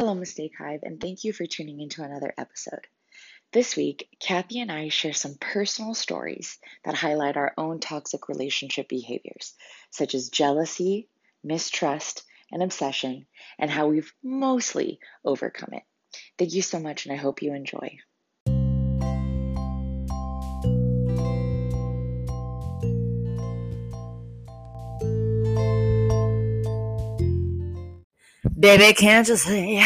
Hello, Mistake Hive, and thank you for tuning into another episode. This week, Kathy and I share some personal stories that highlight our own toxic relationship behaviors, such as jealousy, mistrust, and obsession, and how we've mostly overcome it. Thank you so much, and I hope you enjoy. Baby, can't you see?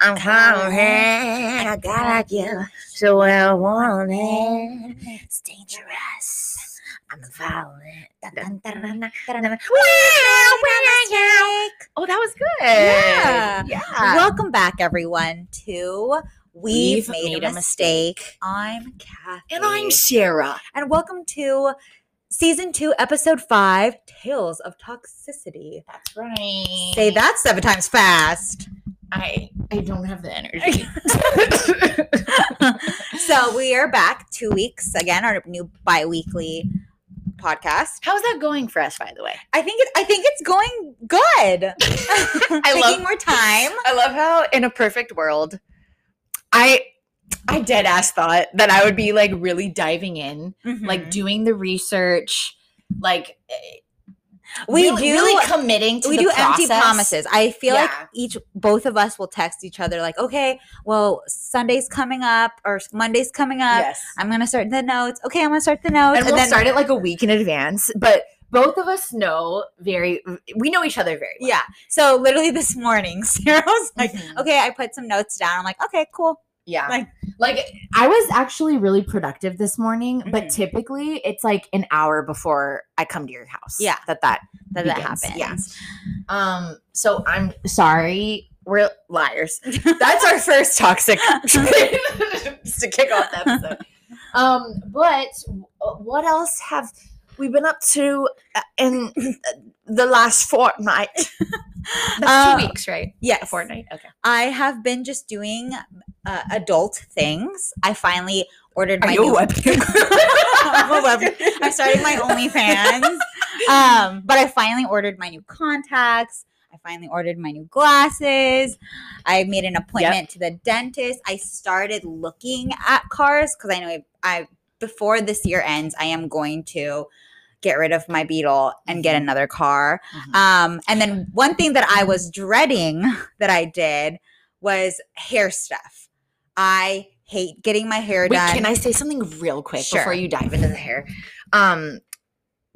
I'm coming. I got you so well wanted. It's dangerous. I'm violent. Oh, that was good. Yeah. Yeah. Welcome back, everyone, to We've, We've Made, a Mistake. I'm Kathy. and I'm Sarah. And welcome to season two, episode five Tales of Toxicity. That's right. Say that seven times fast. I I don't have the energy. so we are back two weeks again, our new bi-weekly podcast. How's that going for us, by the way? I think it, I think it's going good. Taking love- more time. I love how in a perfect world, I I dead ass thought that I would be like really diving in, like Mhm. doing the research, like eh, we really, do really committing to we the do empty promises. I feel like each both of us will text each other like, okay, well, Sunday's coming up or Monday's coming up. Yes. I'm gonna start the notes. Okay, I'm gonna start the notes, and we'll start it like a week in advance, but both of us know very we know each other very well. Yeah. So literally this morning, Sarah was like, Mhm. okay, I put some notes down. I'm like, okay, cool. Yeah. Like- Like, I was actually really productive this morning, but Mhm. typically it's like an hour before I come to your house. Yeah. That that That that happens. Yeah. Um so I'm sorry. We're liars. That's our first toxic to kick off the episode. Um but what else have we been up to uh, in the last fortnight? That's Uh, two weeks, right? Yes. A fortnight. Okay. I have been just doing uh, adult things. I finally ordered my Are a new- webcam? I'm web- I'm starting my OnlyFans. Um, but I finally ordered my new contacts. I finally ordered my new glasses. I made an appointment to the dentist. I started looking at cars because I know I, I before this year ends, I am going to get rid of my Beetle and get another car. Mhm. Um, and then one thing that I was dreading that I did was hair stuff. I hate getting my hair Wait, done. can I say something real quick Sure. before you dive into the hair? Um,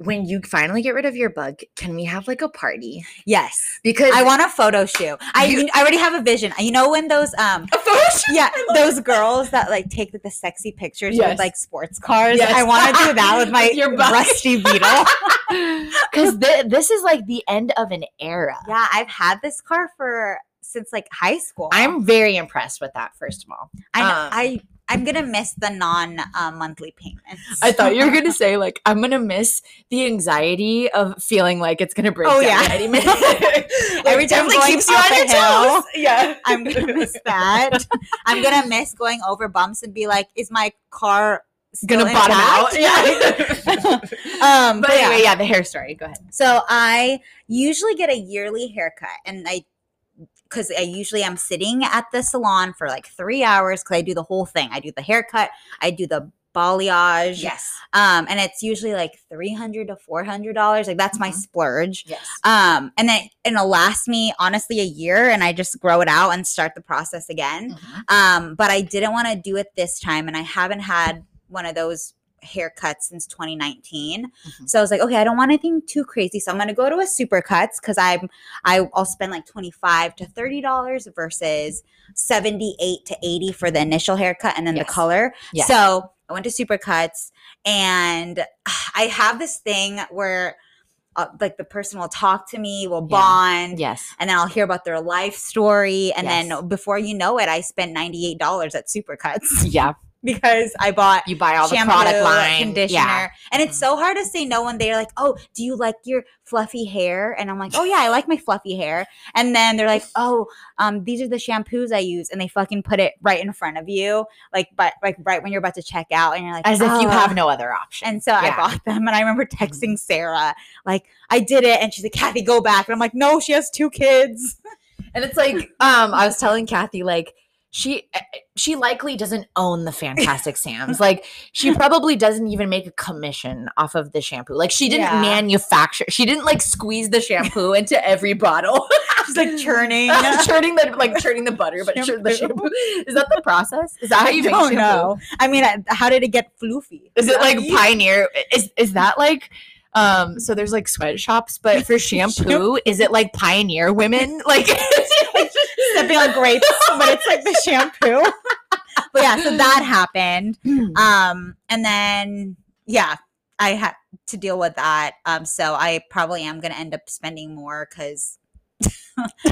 when you finally get rid of your bug, can we have like a party? yes. Because I want a photo shoot. I, You- I already have a vision. You know when those um a photo shoot. yeah those girls that like take the, the sexy pictures Yes. with like sports cars. Yes. I want to do that with my With rusty Beetle. Because th- this is like the end of an era. yeah, I've had this car for since like high school. I'm very impressed with that. First of all, I know, um, I I'm gonna miss the non uh, monthly payments. I thought you were gonna say like I'm gonna miss the anxiety of feeling like it's gonna break Oh, down yeah. any minute. Every time going keeps you on your hill, toes. Yeah, I'm gonna miss that. I'm gonna miss going over bumps and be like, is my car still gonna bottom out. intact? Yeah. um, but but yeah. anyway, yeah, the hair story. Go ahead. So I usually get a yearly haircut, and I because I usually I'm sitting at the salon for like three hours because I do the whole thing. I do the haircut, I do the balayage, Yes. um, and it's usually like three hundred to four hundred dollars. Like that's my Mhm. splurge. Yes. Um, and then it'll last me honestly a year, and I just grow it out and start the process again. Mhm. Um, but I didn't want to do it this time, and I haven't had one of those haircuts since 2019. Mhm. So I was like, okay, I don't want anything too crazy, so I'm gonna go to a Supercuts because I'm I, I'll spend like 25 to 30 dollars versus 78 to 80 for the initial haircut and then Yes. the color. Yes. So I went to Supercuts, and I have this thing where. Uh, like the person will talk to me, will Yeah. bond, Yes. and then I'll hear about their life story. And Yes. then before you know it, I spent $98 at Supercuts Yeah. Because I bought You buy all the shampoo, product line. conditioner. Yeah. And it's so hard to say no when they're like, oh, do you like your fluffy hair? And I'm like, oh, yeah, I like my fluffy hair. And then they're like, oh, um, these are the shampoos I use. And they fucking put it right in front of you, like, but like right when you're about to check out. And you're like, As if you "Oh." have no other option. And so I bought them, and I remember texting Sarah, like, I did it, and she's like, Kathy, go back. And I'm like, no, she has two kids. And it's like, um, I was telling Kathy, like, she eh, she likely doesn't own the Fantastic Sam's. Like, she probably doesn't even make a commission off of the shampoo. Like, she didn't Yeah. manufacture. She didn't like squeeze the shampoo into every bottle. She's like churning. churning the like churning the butter, but chur- the Shampoo. shampoo. Is that the process? Is that how I you make don't shampoo? know. I mean, how did it get floofy? Is it like you- Pioneer? Is is that like um so there's like sweatshops, but for shampoo, is it like Pioneer women? Like stepping on grapes, but it's like the shampoo. but yeah, so that happened. Um, and then yeah, I had to deal with that. Um, so I probably am gonna end up spending more because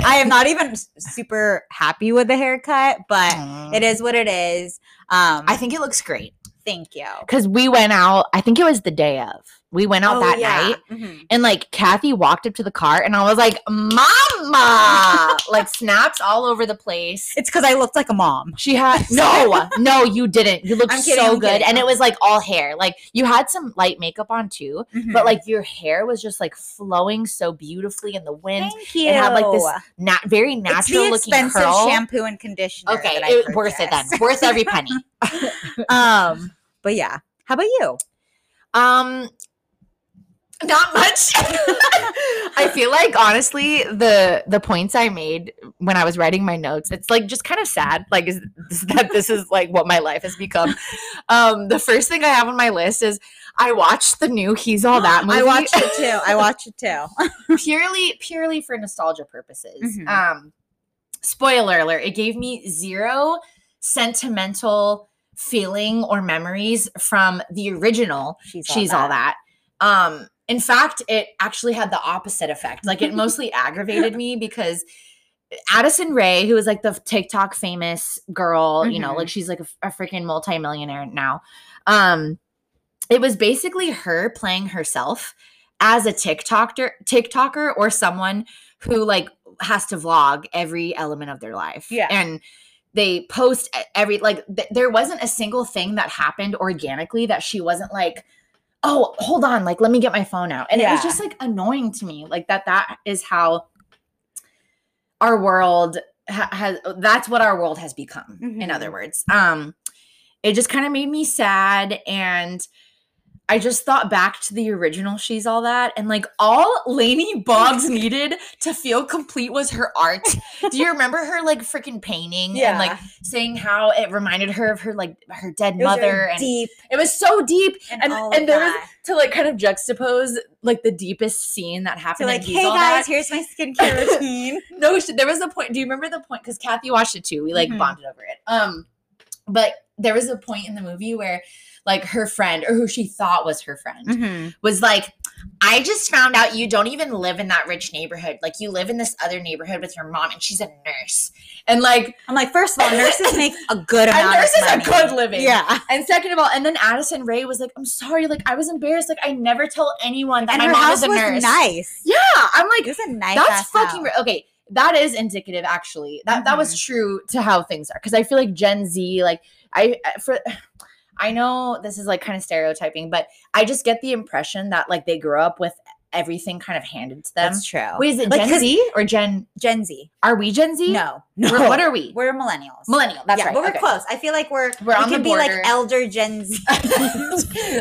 I am not even super happy with the haircut, but it is what it is. Um, I think it looks great thank you. because we went out. I think it was the day of. We went out that night, Mhm. and like Kathy walked up to the car, and I was like, "Mama!" like snaps all over the place. It's because I looked like a mom. She had no, no, you didn't. You looked kidding, so I'm good, kidding. and it was like all hair. Like you had some light makeup on too, Mm-hmm. but like your hair was just like flowing so beautifully in the wind. thank you. It had like this nat- very natural looking expensive curl. shampoo and conditioner. okay, that I it, worth it then. Worth every penny. um, but yeah. How about you? Um, not much. I feel like honestly, the the points I made when I was writing my notes, it's like just kind of sad. Like is, is that this is like what my life has become. Um, the first thing I have on my list is I watched the new He's All That movie. I watched it too. I watched it too. purely purely for nostalgia purposes. Mhm. Um, spoiler alert: it gave me zero sentimental feeling or memories from the original She's she's all that. Um, in fact, it actually had the opposite effect. Like it mostly aggravated me because Addison Rae, who is like the TikTok famous girl, you know, like she's like a, a freaking multimillionaire now. Um, it was basically her playing herself as a TikToker, TikToker, or someone who like has to vlog every element of their life. Yeah. and they post every like th- there wasn't a single thing that happened organically that she wasn't like oh hold on like let me get my phone out. And it was just like annoying to me like that that is how our world ha- has that's what our world has become in other words. Um it just kind of made me sad and I just thought back to the original She's All That and like all Laney Boggs needed to feel complete was her art. Do you remember her like freaking painting and like saying how it reminded her of her like her dead mother and deep it was so deep and, and- and there was to like kind of juxtapose like the deepest scene that So happened like, in hey guys, That. here's my skincare routine. No, there was a point. Do you remember the point? Because Kathy watched it too. We like Mhm. bonded over it. Um, but there was a point in the movie where like her friend or who she thought was her friend Mhm. was like, I just found out you don't even live in that rich neighborhood. Like you live in this other neighborhood with your mom, and she's a nurse. And like, I'm like, first of all, nurses make a good amount. a nurse of is a money. good living. Yeah, And second of all, and then Addison Rae was like, I'm sorry, like I was embarrassed. Like I never tell anyone that and my her mom house is a was nurse. nice. Yeah, I'm like, It was a nice. that's fucking re- okay. That is indicative, actually. That that was true to how things are. Because I feel like Gen Z, like I for. I know this is like kind of stereotyping, but I just get the impression that like they grew up with everything kind of handed to them. That's true. Wait, is it Like, Gen Z or Gen? Gen Z. Are we Gen Z? No, no. We're- what are we? We're millennials. Millennial. That's yeah, right. but we're okay. close. I feel like we're We're we on the can be like elder Gen Z.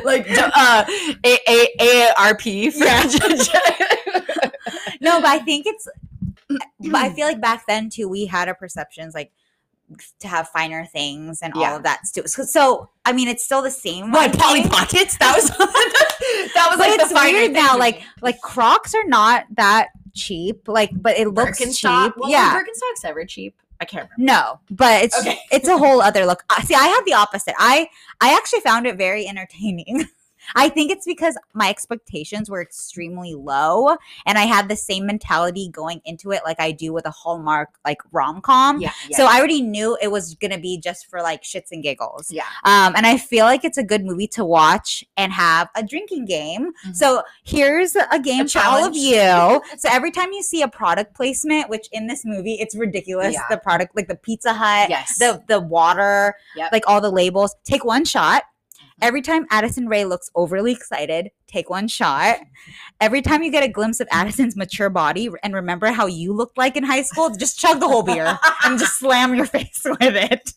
like uh, A A A R P. for Yeah. Gen- no, but I think it's. But I feel like back then too, we had our perceptions like to have finer things and Yeah. all of that too. So, so I mean, it's still the same. What Polly Pockets? That was that was But like it's the finer weird now. Like like Crocs are not that cheap. Like, but it looks Birkenstock. cheap. Well, yeah. Birkenstocks ever cheap? I can't remember. No, but it's Okay. it's a whole other look. Uh, See, I had the opposite. I I actually found it very entertaining. I think it's because my expectations were extremely low and I had the same mentality going into it like I do with a Hallmark like rom-com. Yeah. yeah. So I already knew it was going to be just for like shits and giggles. yeah. Um, and I feel like it's a good movie to watch and have a drinking game. Mhm. So here's a game A for all of you. so every time you see a product placement, which in this movie it's ridiculous, Yeah. the product like the Pizza Hut, Yes. the the water, Yep. like all the labels, take one shot. Every time Addison Rae looks overly excited, take one shot. Every time you get a glimpse of Addison's mature body and remember how you looked like in high school, just chug the whole beer and just slam your face with it.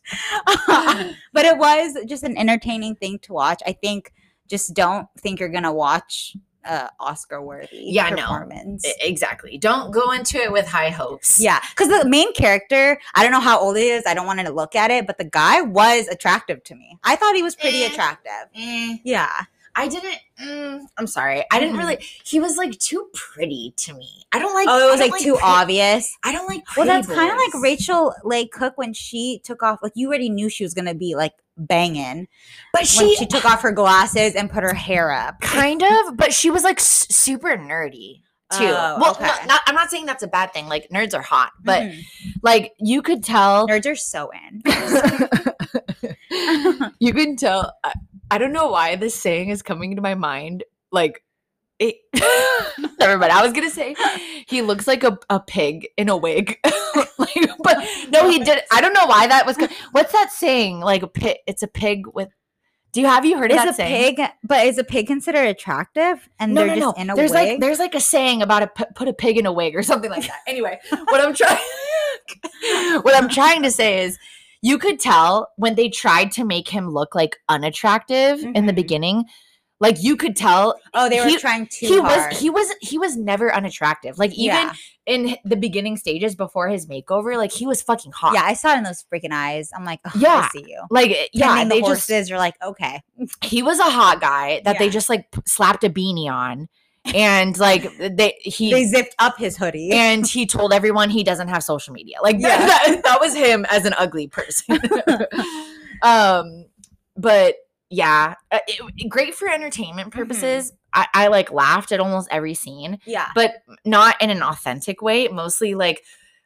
but it was just an entertaining thing to watch. I think just don't think you're gonna watch uh Oscar worthy Yeah, no. performance. E- Exactly. Don't go into it with high hopes. Yeah, because the main character, I don't know how old he is. I don't want to look at it, but the guy was attractive to me. I thought he was pretty Eh. attractive. Eh, Yeah, I didn't. Mm, I'm sorry. I didn't Mhm. really. He was like too pretty to me. I don't like. oh, it was like too obvious. I don't like. Well, that's kind of like. Rachael Leigh Cook when she took off. Like you already knew she was gonna be like banging But she, she took off her glasses and put her hair up. kind of, but she was like super nerdy too. Oh, well, okay. no, not, I'm not saying that's a bad thing. Like nerds are hot, but Mhm. like you could tell. nerds are so in. you can tell. I, I don't know why this saying is coming into my mind. Like, it, never mind. I was gonna say he looks like a, a pig in a wig. like, but no, he did. I don't know why that was. What's that saying? Like a pig. It's a pig with. Do you have you heard of Is that a saying? pig, but is a pig considered attractive? And No, they're no, just no. in a there's wig. like there's like a saying about a p- put a pig in a wig or something like that. Anyway, what I'm trying what I'm trying to say is you could tell when they tried to make him look like unattractive in the Mhm. beginning. Like you could tell oh, they were he- trying too he hard. was he was he was never unattractive. Like even yeah. in the beginning stages before his makeover, like he was fucking hot. yeah, I saw it in those freaking eyes. I'm like, oh, Yeah. I see you. Like yeah, they the just horses. You're like, okay. he was a hot guy that they just like slapped a beanie on. And like they he They zipped up his hoodie. and he told everyone he doesn't have social media. Like Yeah. that, that was him as an ugly person. um, but yeah, uh, it- great for entertainment purposes. I, I like laughed at almost every scene, yeah. but not in an authentic way. Mostly like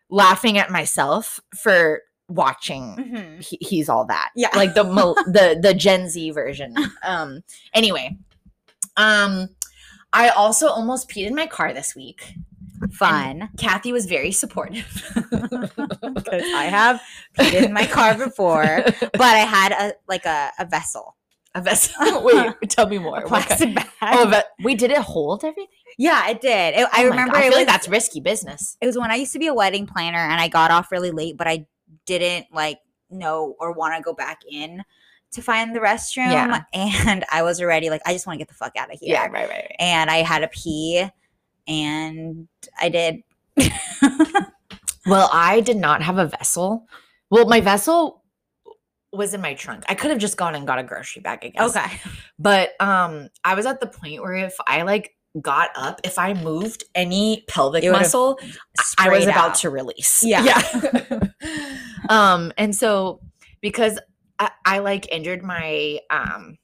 laughing at myself for watching. Mhm. He, he's all that. Yeah. like the the the Gen Z version. Um. Anyway, um, I also almost peed in my car this week. Fun. Kathy was very supportive. Because I have peed in my car before, but I had a like a, a vessel. A vessel. Wait, tell me more. A plastic bag. Oh, but we did it hold everything? yeah, it did. It- I Oh remember God, I feel was like that's risky business. it was when I used to be a wedding planner and I got off really late, but I didn't like know or want to go back in to find the restroom. Yeah. And I was already like, I just want to get the fuck out of here. right, right, right. And I had to pee and I did. Well, I did not have a vessel. Well, my vessel was in my trunk. I could have just gone and got a grocery bag, I guess. okay. But um, I was at the point where if I like got up, if I moved any pelvic muscle, I was Sprayed about to release. Yeah. Yeah. um, and so because I, I like injured my um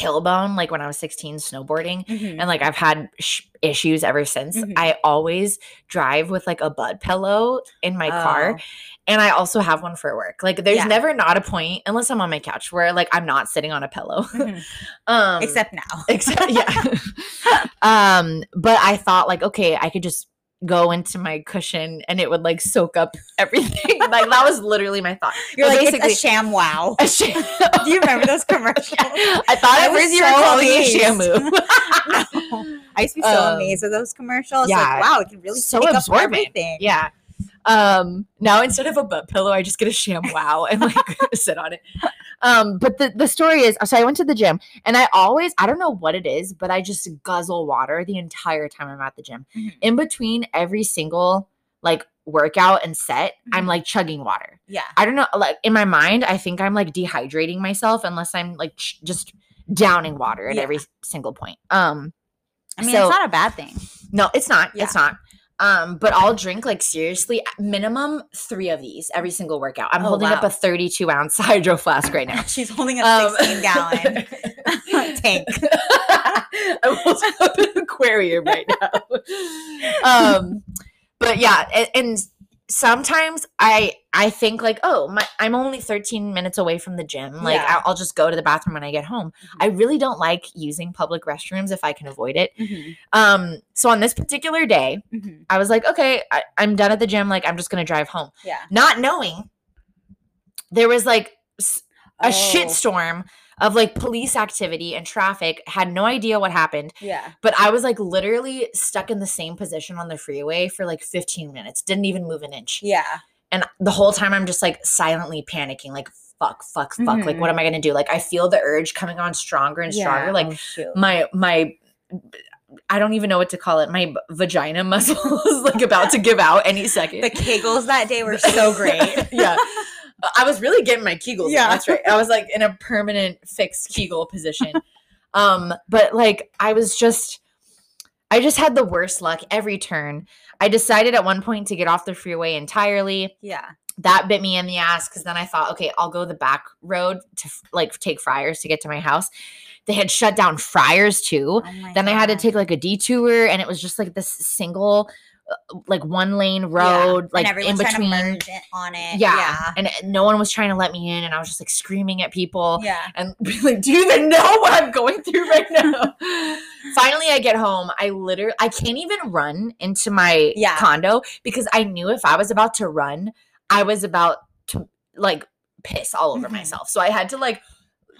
tailbone like when I was 16 snowboarding Mhm. and like I've had sh- issues ever since. Mhm. I always drive with like a butt pillow in my car Oh. and I also have one for work. Like there's Yeah. never not a point unless I'm on my couch where like I'm not sitting on a pillow. Mhm. um Except now. except yeah um but i thought like okay i could just go into my cushion and it would like soak up everything like that was literally my thought You're But like, it's a ShamWow. a sham- Do you remember those commercials? i thought I at was first you were so it shamu No. I used to be so Um, amazed with those commercials. yeah, like, wow, it can really so take up everything. yeah um now instead of a butt pillow i just get a sham wow and like sit on it um but the the story is so i went to the gym and i always i don't know what it is but i just guzzle water the entire time i'm at the gym Mhm. in between every single like workout and set i'm Mhm. like chugging water Yeah. i don't know like in my mind i think i'm like dehydrating myself unless i'm like ch- just downing water at Yeah. every single point um I mean, So- it's not a bad thing. no, it's not. It's not. Um, but I'll drink like seriously at minimum three of these every single workout. I'm Oh, holding up a 32 ounce hydro flask right now. She's holding a Um, 16 gallon tank. I'm holding up an aquarium right now. um, but yeah, and, and sometimes I I think like, oh, my I'm only 13 minutes away from the gym. Like Yeah. I'll, I'll just go to the bathroom when I get home. I really don't like using public restrooms if I can avoid it. Mhm, Um, so on this particular day, mhm. I was like, okay, I, I'm done at the gym. Like, I'm just gonna drive home, Yeah. not knowing there was like a Oh. shitstorm of like police activity and traffic. Had no idea what happened, Yeah. but I was like literally stuck in the same position on the freeway for like 15 minutes. Didn't even move an inch. Yeah. And the whole time I'm just like silently panicking, like fuck, fuck, fuck. Like Mhm. what am I gonna do? Like I feel the urge coming on stronger and stronger. Like oh, my my I don't even know what to call it. My vagina muscle is like about to give out any second. the kegels that day were so great. yeah. I was really getting my Kegels. Yeah. That's right. I was like in a permanent fixed Kegel position. um, but like I was just I just had the worst luck every turn. I decided at one point to get off the freeway entirely. Yeah. That bit me in the ass because then I thought, okay, I'll go the back road to like take Friars to get to my house. They had shut down Friars too Oh then I had to take like a detour, and it was just like this single, like one lane road, and like in trying to between. merge it on it. Yeah. and uh, no one was trying to let me in, and I was just like screaming at people, Yeah. and be like, "Do you even know what I'm going through right now?" Finally, I get home. I literally, I can't even run into my Yeah. condo because I knew if I was about to run, I was about to like piss all over Mhm. myself. So I had to like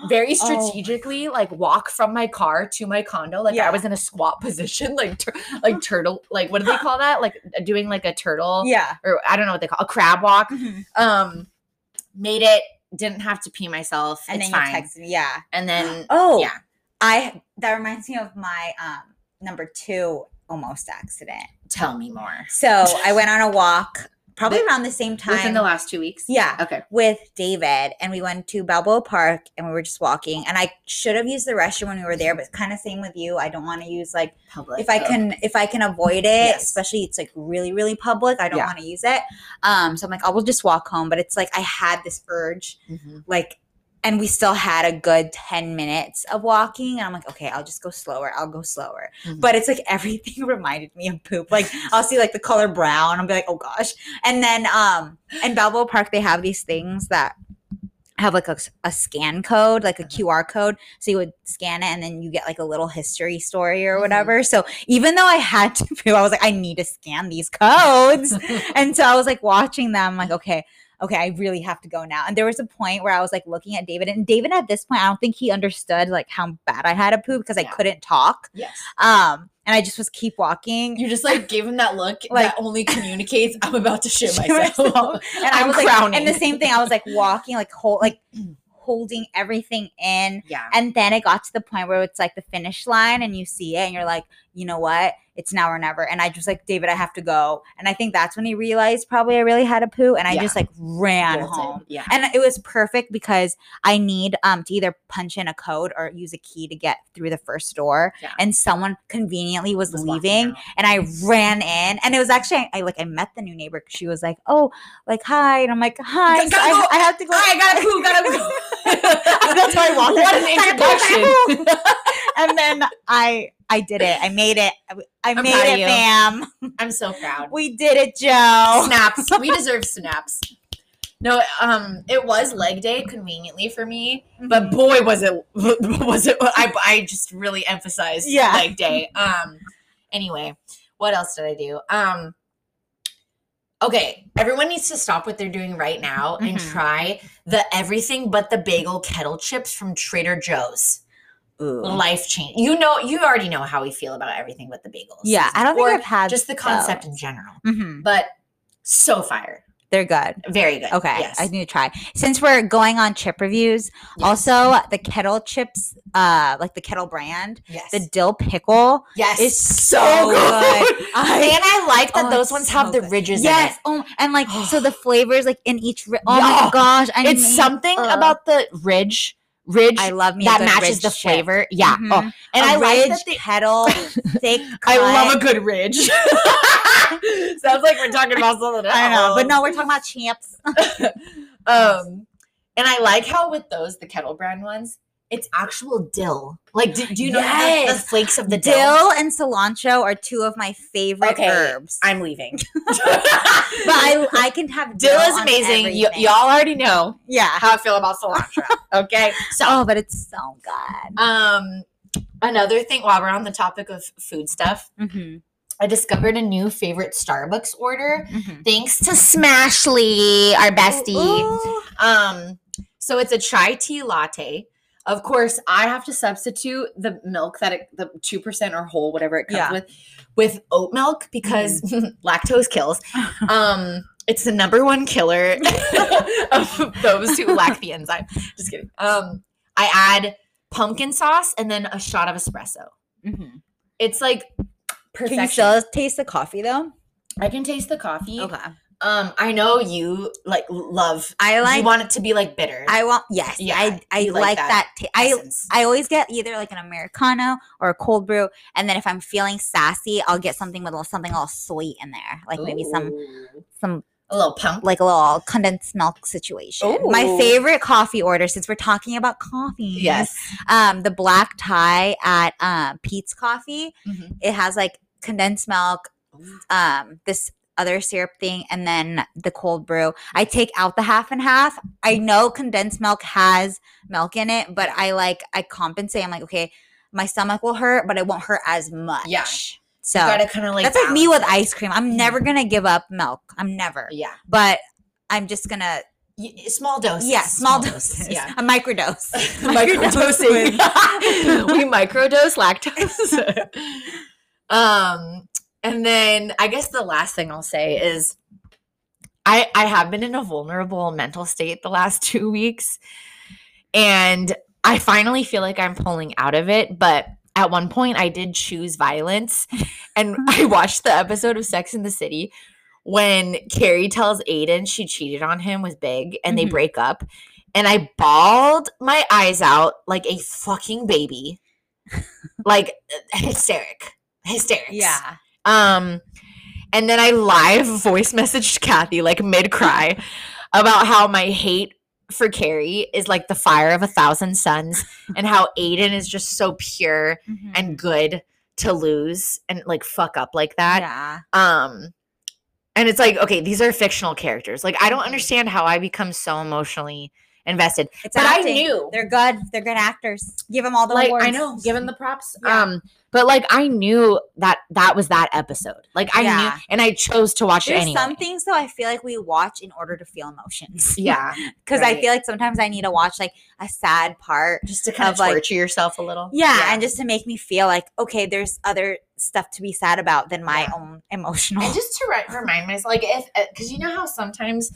very Oh. strategically like walk from my car to my condo like Yeah. I was in a squat position like tur- like turtle like what do they call that like doing like a turtle Yeah. or I don't know what they call a crab walk Mhm. um made it didn't have to pee myself And it's then fine you texted. Yeah. and then Oh. yeah I that reminds me of my um number two almost accident. tell me more So I went on a walk probably Wi- around the same time. within the last two weeks yeah. okay With David, and we went to Balboa Park, and we were just walking. And I should have used the restroom when we were there, but kind of same with you. I don't want to use like public if I can if I can avoid it, Yes. especially it's like really really public. I don't Yeah. want to use it. Um, so I'm like, I will just walk home. But it's like I had this urge, Mhm. like, and we still had a good ten minutes of walking, and I'm like, okay, I'll just go slower. I'll go slower. Mhm. But it's like everything reminded me of poop. Like I'll see like the color brown. I'll be like, oh gosh. And then um, in Balboa Park they have these things that have like a, a scan code, like a QR code. So you would scan it and then you get like a little history story or Mhm. whatever. So even though I had to poo, I was like, I need to scan these codes. and so I was like watching them, like, okay, okay, I really have to go now. And there was a point where I was like looking at David, and David at this point, I don't think he understood like how bad I had a poop because I Yeah. couldn't talk. yes Um, and I just was keep walking. you just like gave him that look Like- that only communicates I'm about to shit myself. myself. and I I'm was like, crowning. and the same thing, I was like walking, like hold, like holding everything in. yeah. And then it got to the point where it's like the finish line and you see it and you're like, you know what? It's now or never. And I just like, David, I have to go. And I think that's when he realized probably I really had a poo. And I Yeah. just like ran Bolted. home. Yeah. And it was perfect because I need um to either punch in a code or use a key to get through the first door. Yeah. And someone conveniently was, Was leaving and I ran in and it was actually I like I met the new neighbor. She was like, "Oh, like hi," and I'm like, "Hi." Gotta So I, go. I have to go. I gotta poo, gotta poo. That's how I walked. What an introduction. and then I I did it. I made it. I, I I'm made it, fam. I'm so proud. We did it, Joe. snaps. We deserve snaps. No, um, it was leg day conveniently for me, but Mhm. boy was it was it. I I just really emphasized Yeah. leg day. Um, anyway, what else did I do? Um, okay, everyone needs to stop what they're doing right now and Mhm. try the everything but the bagel kettle chips from Trader Joe's. Ooh. Life change. You know, you already know how we feel about everything but the bagels. Yeah, I don't think Or I've had just the concept in those. general. Mhm. But so fire. They're good. Very good. Okay, Yes. I need to try. Since we're going on chip reviews, also the kettle chips, uh, like the kettle brand, yes. the dill pickle yes. is so so good. good. I- and I like that Oh, those ones so have the ridges Yes. in Oh, and like so the flavors like in each. Ri- oh Yeah. my gosh! I. It's need- something uh, about the ridge ridge I love me that matches the chip. flavor. Yeah. Mhm. Oh, and I like ridge that they, kettle thick. I love a good ridge. Sounds like we're talking about something. I know, but no, we're talking about champs. Um, and I like how with those the kettle brand ones, it's actual dill. Like, do, do you know the, the flakes of the dill? Dill and cilantro are two of my favorite Okay, herbs. I'm leaving. but I I can have dill is on amazing. Everything. y'all already know yeah. how I feel about cilantro. Okay, so Oh, but it's so good. Um, another thing while we're on the topic of food stuff, Mm-hmm. I discovered a new favorite Starbucks order Mm-hmm. thanks to Smashly, our bestie. Um, so it's a chai tea latte. Of course, I have to substitute the milk that it, the two percent or whole, whatever it comes Yeah. with, with oat milk because lactose kills. Um, it's the number one killer of those who lack the enzyme. Just kidding. Um, I add pumpkin sauce and then a shot of espresso. Mm-hmm. It's like perfection. Can you still taste the coffee though? I can taste the coffee. Okay. Um, I know you like love. I like. you want it to be like bitter. I want. Yes. Yeah, I. I like like, that that. I. essence. I always get either like an americano or a cold brew, and then if I'm feeling sassy, I'll get something with something all sweet in there, like maybe some some a little pump. like a little condensed milk situation. My favorite coffee order, since we're talking about coffee, Yes. um, the black tie at um, Peet's Coffee. Mhm. It has like condensed milk, um, this other syrup thing, and then the cold brew. I take out the half and half. I know condensed milk has milk in it, but I like I compensate. I'm like, okay, my stomach will hurt, but it won't hurt as much. Yeah. So You gotta kind of like that's like me with ice cream. I'm never gonna give up milk. I'm never. Yeah. But I'm just gonna small doses. yeah, small, doses. Yeah. A microdose. microdosing. we microdose lactose. um, and then I guess the last thing I'll say is I I have been in a vulnerable mental state the last two weeks. And I finally feel like I'm pulling out of it, but at one point I did choose violence. And I watched the episode of Sex in the City when Carrie tells Aidan she cheated on him with Big and they Mhm. break up. And I bawled my eyes out like a fucking baby. like hysteric. Hysterics. yeah. Um, and then I live voice messaged Kathy like mid cry about how my hate for Carrie is like the fire of a thousand suns, and how Aidan is just so pure Mhm. and good to lose and like fuck up like that. yeah. Um, and it's like okay, these are fictional characters. Like I don't Mhm. understand how I become so emotionally invested. It's But I knew they're good. They're good actors. Give them all the like awards. I know, given the props. Yeah. Um, but like I knew that that was that episode. Like I knew, and I chose to watch it There's anyway. some things though I feel like we watch in order to feel emotions. yeah, Because I feel like sometimes I need to watch like a sad part. just to kind of Of, like- torture yourself a little. Yeah, and just to make me feel like okay, there's other stuff to be sad about than my Yeah. own emotional. and just to re- remind myself, like if because you know how sometimes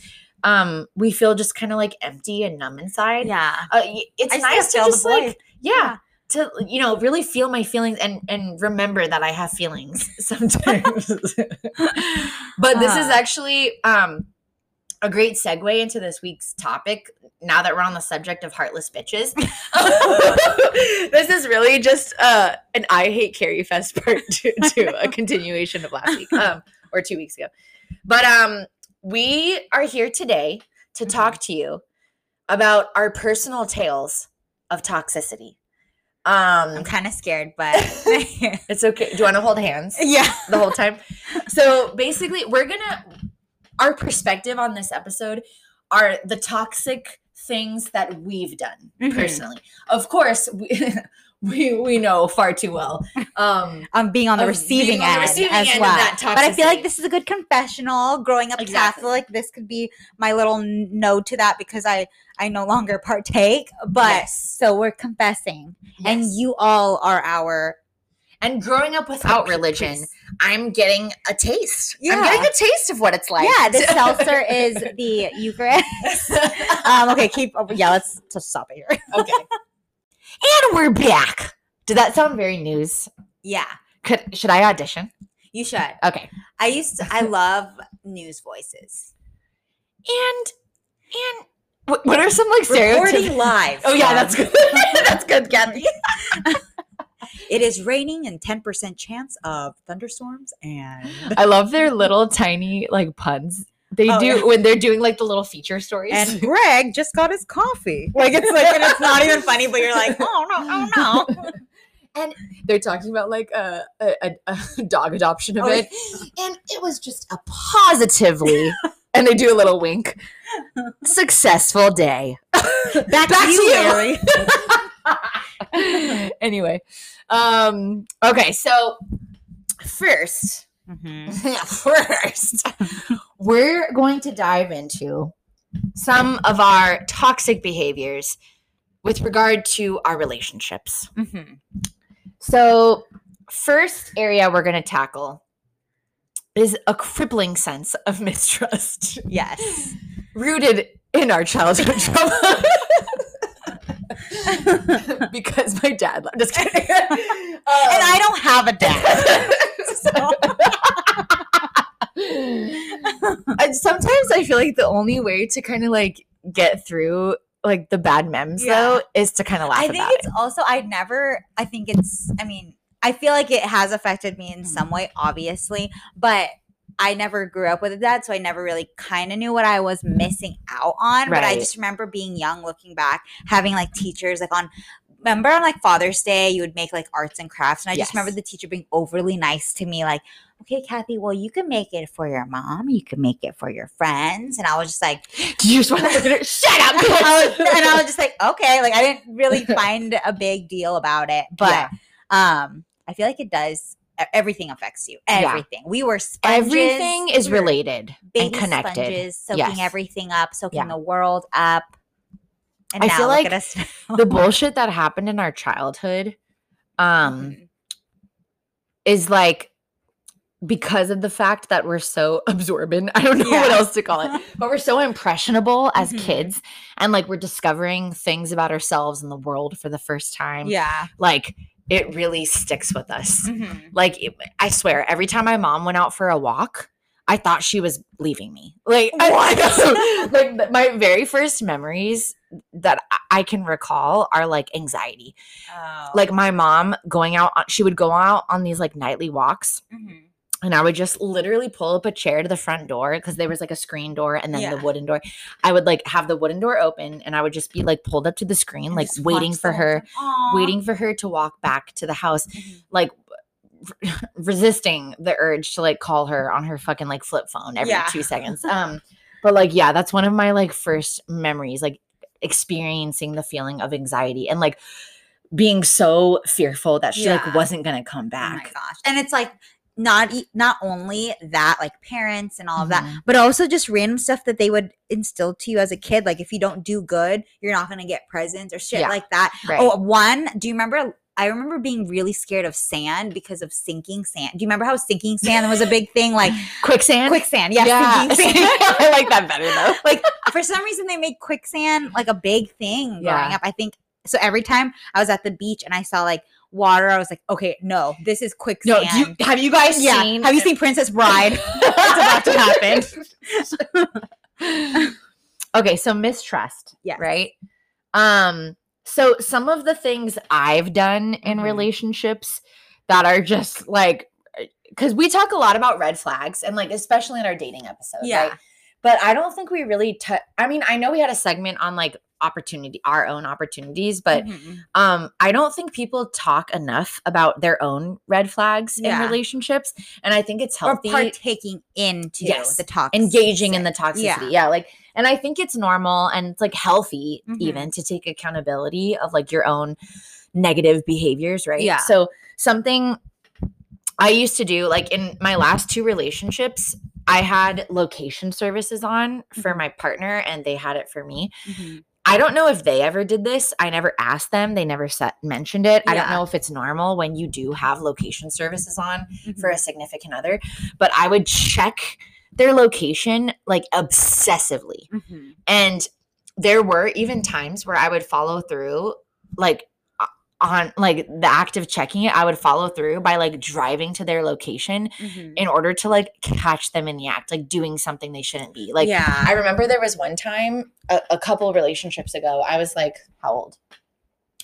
um we feel just kind of like empty and numb inside. yeah. uh, it's I nice to gotta fill the just like void. yeah. To you know, really feel my feelings and and remember that I have feelings sometimes. but this is Uh. actually um a great segue into this week's topic. Now that we're on the subject of heartless bitches, this is really just uh an I hate Carrie Fest part two, to a continuation of last week, um, or two weeks ago. But um, we are here today to Mhm. talk to you about our personal tales of toxicity. Um, I'm kind of scared, but it's okay. Do you want to hold hands yeah. the whole time? So basically, we're gonna our perspective on this episode are the toxic things that we've done Mhm. personally. Of course, we, we we know far too well. Um, I'm being on the receiving being on the end receiving as end of well. but I feel like this is a good confessional. Growing up Exactly. Catholic, this could be my little no to that because I I no longer partake. But Yes. so we're confessing, and you all are our and growing up without religion. I'm getting a taste. I'm getting a taste of what it's like. yeah. The seltzer is the Eucharist. um, okay, keep. Yeah, let's just stop it here. okay. And we're back. Did that sound very news? Yeah, Could should I audition? you should. Okay. I used to. I love news voices. And and what, what are some like stereotypes? live. Oh yeah, that's good. that's good, Kathy. It is raining and ten percent chance of thunderstorms and. I love their little tiny like puns. They Oh, do yeah. when they're doing like the little feature stories. And Greg just got his coffee. Like it's like, and it's not even funny, but you're like, oh no, oh no. And they're talking about like a, a, a, dog adoption Oh, it and it was just a positively, and they do a little wink, successful day. Back, Back to you. Larry. anyway, um, okay, so first, mm-hmm. first, we're going to dive into some of our toxic behaviors with regard to our relationships. Mhm. So, first area we're going to tackle is a crippling sense of mistrust Yes. rooted in our childhood trauma. because my dad, I'm just kidding. Um, and I don't have a dad. and sometimes I feel like the only way to kind of like get through like the bad memes Yeah. though is to kind of laugh I think it's it. also I never I think it's I mean I feel like it has affected me in hmm. some way obviously but I never grew up with a dad so I never really kind of knew what I was missing out on but I just remember being young looking back having like teachers like on remember on like Father's Day you would make like arts and crafts and I just remember the teacher being overly nice to me like okay Kathy well you can make it for your mom you can make it for your friends and I was just like Do you just want to look at it? Shut up! I was, and I was just like, okay, like I didn't really find a big deal about it, but Yeah. um, I feel like it does. Everything affects you. Yeah. Everything. We were sponges. Everything is related and connected. Sponges, soaking Yes. everything up, soaking Yeah. the world up. And I feel like the bullshit that happened in our childhood um Mhm. is like because of the fact that we're so absorbent i don't know what else to call it but we're so impressionable as Mhm. kids and like we're discovering things about ourselves and the world for the first time yeah. like it really sticks with us Mhm. like it- i swear every time my mom went out for a walk i thought she was leaving me like I- like my very first memories that I- can recall are like anxiety Oh. like my mom going out she would go out on these like nightly walks Mhm. and i would just literally pull up a chair to the front door because there was like a screen door and then Yeah. the wooden door i would like have the wooden door open and i would just be like pulled up to the screen And like waiting for her. Waiting for her to walk back to the house Mhm. like resisting the urge to like call her on her fucking like flip phone every Yeah. two seconds um but like yeah that's one of my like first memories like experiencing the feeling of anxiety and like being so fearful that she Yeah. like wasn't gonna come back. Oh my back gosh. And it's like not not only that like parents and all of that Mhm. but also just random stuff that they would instill to you as a kid like if you don't do good you're not going to get presents or shit Yeah. like that right oh one do you remember I remember being really scared of sand because of sinking sand. Do you remember how sinking sand was a big thing? Like quicksand quicksand. Yeah, yeah sinking sand. i like that better though like for some reason they made quicksand like a big thing growing Yeah. up. I think so every time I was at the beach and I saw like water, I was like, okay, no, this is quicksand. no you, have you guys yeah. seen Have you seen Princess Bride? it's about to happen. okay, so mistrust. Yeah. Right. Um, so some of the things I've done in Mhm. relationships that are just like because we talk a lot about red flags and like especially in our dating episode. Yeah. Right? But I don't think we really t- I mean, I know we had a segment on like opportunity, our own opportunities, but Mhm. um i don't think people talk enough about their own red flags in relationships and i think it's or healthy partaking into Yes. the talk, engaging in the toxicity Yeah. yeah. like and i think it's normal and it's like healthy Mhm. even to take accountability of like your own negative behaviors right Yeah. so something i used to do like in my last two relationships i had location services on for Mhm. my partner and they had it for me Mhm. I don't know if they ever did this. I never asked them. They never set, mentioned it. I don't know if it's normal when you do have location services on Mhm. for a significant other, but I would check their location like obsessively. Mhm. And there were even times where I would follow through like on like the act of checking it, I would follow through by like driving to their location Mhm. in order to like catch them in the act, like doing something they shouldn't be. Like yeah, I remember there was one time a, a couple relationships ago. I was like, how old?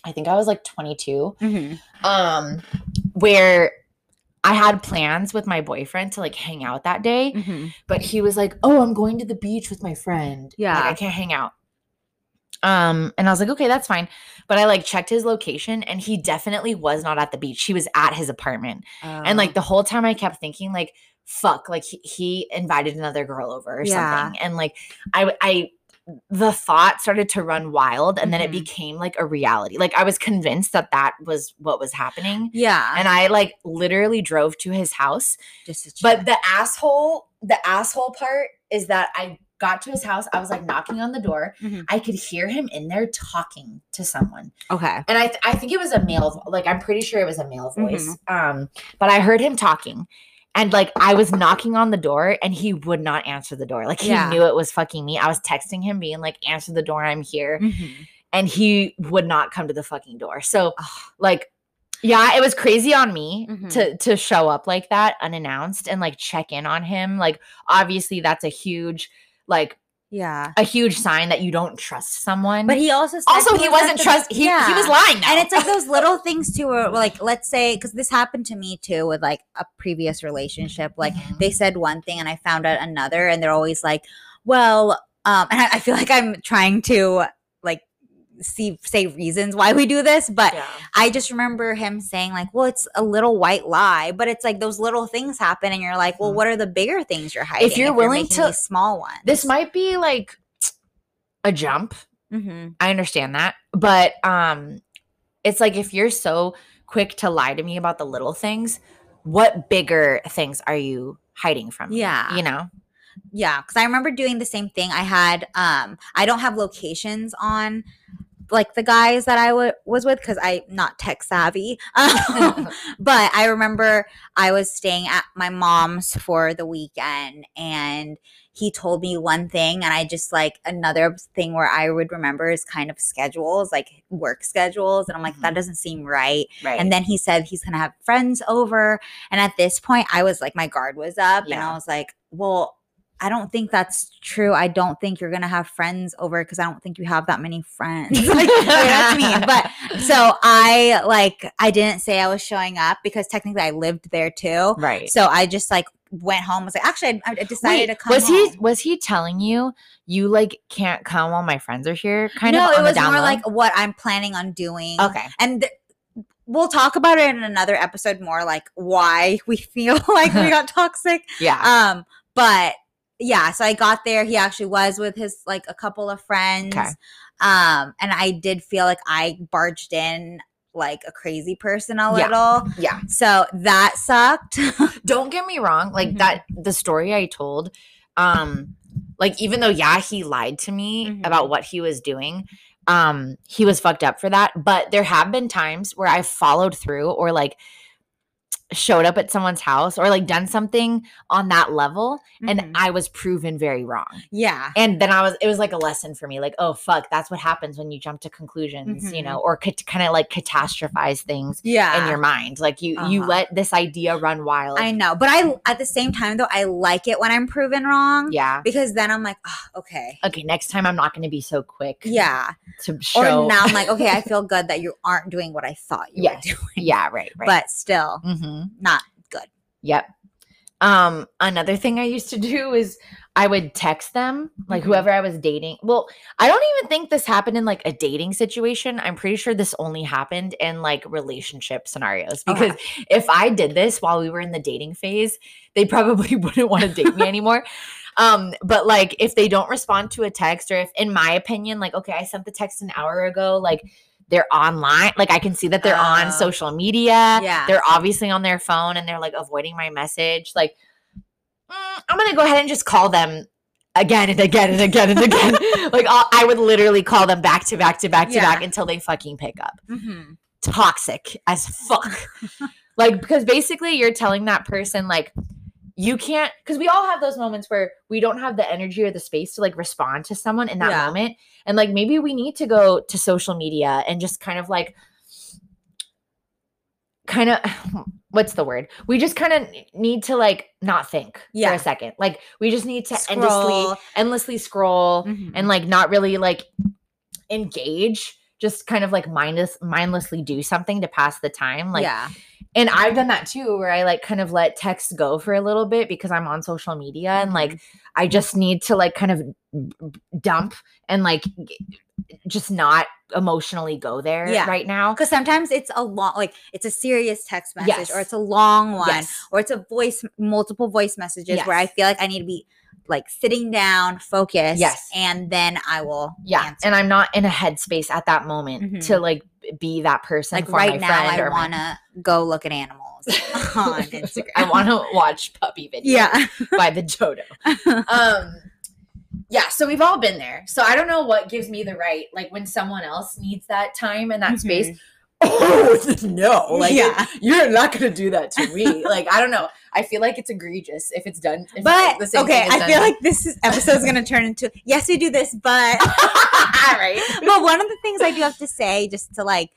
I think I was like 22. Mhm. Um, where I had plans with my boyfriend to like hang out that day, Mhm. but he was like, "Oh, I'm going to the beach with my friend. Like, Yeah. I can't hang out." Um, and I was like, "Okay, that's fine." But I like checked his location, and he definitely was not at the beach. He was at his apartment, and like Oh. the whole time I kept thinking, like, "Fuck!" Like he, he invited another girl over or Yeah. something, and like I, I, the thought started to run wild, and then it Mhm. became like a reality. Like I was convinced that that was what was happening, yeah, and I like literally drove to his house. just to But the asshole, the asshole part is that I got to his house. I was like knocking on the door. Mhm. I could hear him in there talking to someone. Okay. And I, th- I think it was a male, like, I'm pretty sure it was a male voice. Mm-hmm. Um, but I heard him talking. And like I was knocking on the door and he would not answer the door. Like he Yeah. knew it was fucking me. I was texting him being like, answer the door, I'm here. Mhm. And he would not come to the fucking door. So like yeah, it was crazy on me Mhm. to to show up like that unannounced and like check in on him. Like obviously that's a huge like Yeah. a huge sign that you don't trust someone. But he also said also he wasn't the- trust he, he was lying now. And it's like those little things too, where like let's say because this happened to me too with like a previous relationship. Like Mhm. they said one thing and I found out another, and they're always like, "Well," um, and I, I feel like I'm trying to see say reasons why we do this, but yeah. I just remember him saying like, "Well, it's a little white lie," but it's like those little things happen, and you're like, "Well, Mhm. what are the bigger things you're hiding?" If you're willing making to- small ones, This might be like a jump. hmm I understand that. But um it's like if you're so quick to lie to me about the little things, what bigger things are you hiding from? me? Yeah. You know? Yeah, because I remember doing the same thing. I had um I don't have locations on like the guys that I was with because I'm not tech savvy. Um, but I remember I was staying at my mom's for the weekend and he told me one thing and I just like another thing where I would remember is kind of schedules, like work schedules. And I'm like, that Mhm. doesn't seem right. right. And then he said he's gonna have friends over. And at this point, I was like, my guard was up, and I was like, well, I don't think that's true. I don't think you're gonna have friends over because I don't think you have that many friends. like, that's mean. But so I like I didn't say I was showing up because technically I lived there too. right. So I just like went home. Was like, actually, I, I decided to come. was he was he telling you you like can't come while my friends are here? Kind no, of No, it was more low? like what I'm planning on doing. Okay. and th- we'll talk about it in another episode more like why we feel like we got toxic Yeah. um but yeah so i got there he actually was with his like a couple of friends Okay. um and i did feel like i barged in like a crazy person a Yeah. little yeah. so that sucked don't get me wrong like Mhm. that the story i told um like even though yeah he lied to me Mhm. about what he was doing um he was fucked up for that but there have been times where i followed through or like showed up at someone's house or like done something on that level Mhm. and i was proven very wrong. Yeah. And then i was it was like a lesson for me like oh fuck that's what happens when you jump to conclusions you Mhm. know or could kind of like catastrophize things yeah. in your mind. Like you you Uh-huh. let this idea run wild. I know but i at the same time though i like it when i'm proven wrong yeah. because then i'm like oh, okay. Okay, next time I'm not going to be so quick yeah. to show. or now i'm like okay i feel good that you aren't doing what i thought you yes, were doing. Yeah, right, right. but still hmm not good. Yep. Um, another thing I used to do is I would text them, like Mhm. whoever I was dating. Well, I don't even think this happened in like a dating situation. I'm pretty sure this only happened in like relationship scenarios Okay. because if I did this while we were in the dating phase, they probably wouldn't want to date me anymore. Um, but like if they don't respond to a text, or if in my opinion, like, okay, I sent the text an hour ago, like they're online, like I can see that they're Oh. on social media. Yeah. They're obviously on their phone and they're like avoiding my message. Like, mm, I'm gonna go ahead and just call them again and again and again and again. like I'll, I would literally call them back to back to back to back until they fucking pick up. Mm-hmm. Toxic as fuck. like because basically you're telling that person like you can't because we all have those moments where we don't have the energy or the space to like respond to someone in that Yeah. moment and like maybe we need to go to social media and just kind of like kind of what's the word we just kind of need to like not think for a second like we just need to endlessly Scroll. endlessly scroll Mhm. and like not really like engage just kind of like mindless mindlessly do something to pass the time like yeah. And I've done that too, where I like kind of let text go for a little bit because I'm on social media and like Mm-hmm. I just need to like kind of dump and like just not emotionally go there Yeah. right now. Because sometimes it's a long, like it's a serious text message, Yes. or it's a long one, Yes. or it's a voice, multiple voice messages where I feel like I need to be like sitting down, focused, Yes. and then I will Yeah. answer. And I'm not in a headspace at that moment Mhm. to like be that person like for right my now, I want to go look at animals on Instagram. I want to watch puppy videos yeah, by the Jodo. um yeah, so we've all been there. So I don't know what gives me the right, like when someone else needs that time and that space. Oh no! Like Yeah. you're not gonna do that to me. like I don't know. I feel like it's egregious if it's done. If But the same okay, I feel like this is, episode is gonna turn into yes, we do this, but right. but one of the things I do have to say, just to like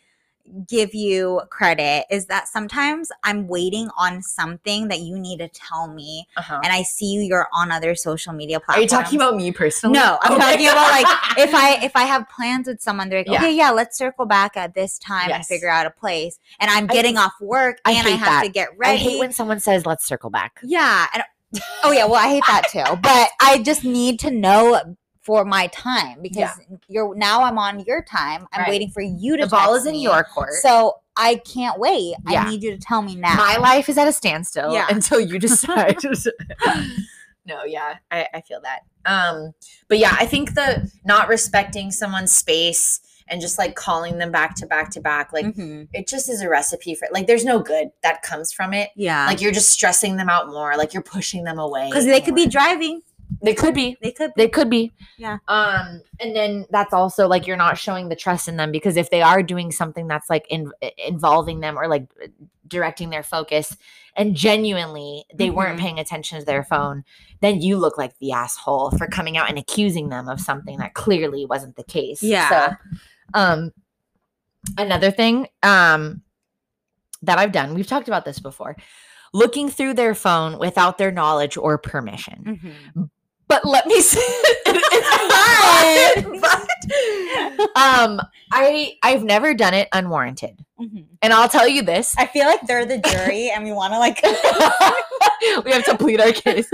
give you credit, is that sometimes I'm waiting on something that you need to tell me, Uh-huh. and I see you're on other social media platforms. Are you talking about me personally? No, I'm Okay. talking about like if I if I have plans with someone, they're like, Yeah. okay, yeah, let's circle back at this time and figure out a place. And I'm I- getting off work I and I have that. to get I ready. hate when someone says, "Let's circle back." yeah, and oh yeah, well I hate that too. But I just need to know for my time because Yeah. you're now I'm on your time. I'm Right. waiting for you to. The ball is in me. your court. So I can't wait. Yeah. I need you to tell me now. My life is at a standstill Yeah. until you decide. no, yeah, I, I feel that. Um, but yeah, I think the not respecting someone's space and just like calling them back to back to back, like Mhm. it just is a recipe for like there's no good that comes from it. Yeah, Like you're just stressing them out more, like you're pushing them away. because they could be driving. They could be. They could. They could be. Yeah. Um, and then that's also like you're not showing the trust in them because if they are doing something that's like in, involving them or like directing their focus and genuinely they weren't Mhm. paying attention to their phone, then you look like the asshole for coming out and accusing them of something that clearly wasn't the case. Yeah. So, um, another thing, um, that I've done, we've talked about this before, looking through their phone without their knowledge or permission Mhm. But let me say it's fine. but um i i've never done it unwarranted Mhm. and i'll tell you this I feel like they're the jury, and we want to like. we have to plead our case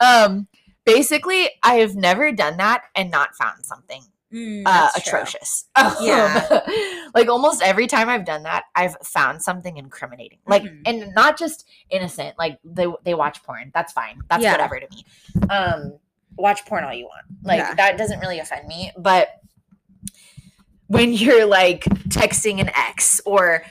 um basically i have never done that and not found something Mm, uh, atrocious Yeah. like almost every time i've done that i've found something incriminating like Mhm. and not just innocent like they they watch porn that's fine that's Yeah. whatever to me um watch porn all you want like Yeah. that doesn't really offend me but when you're like texting an ex or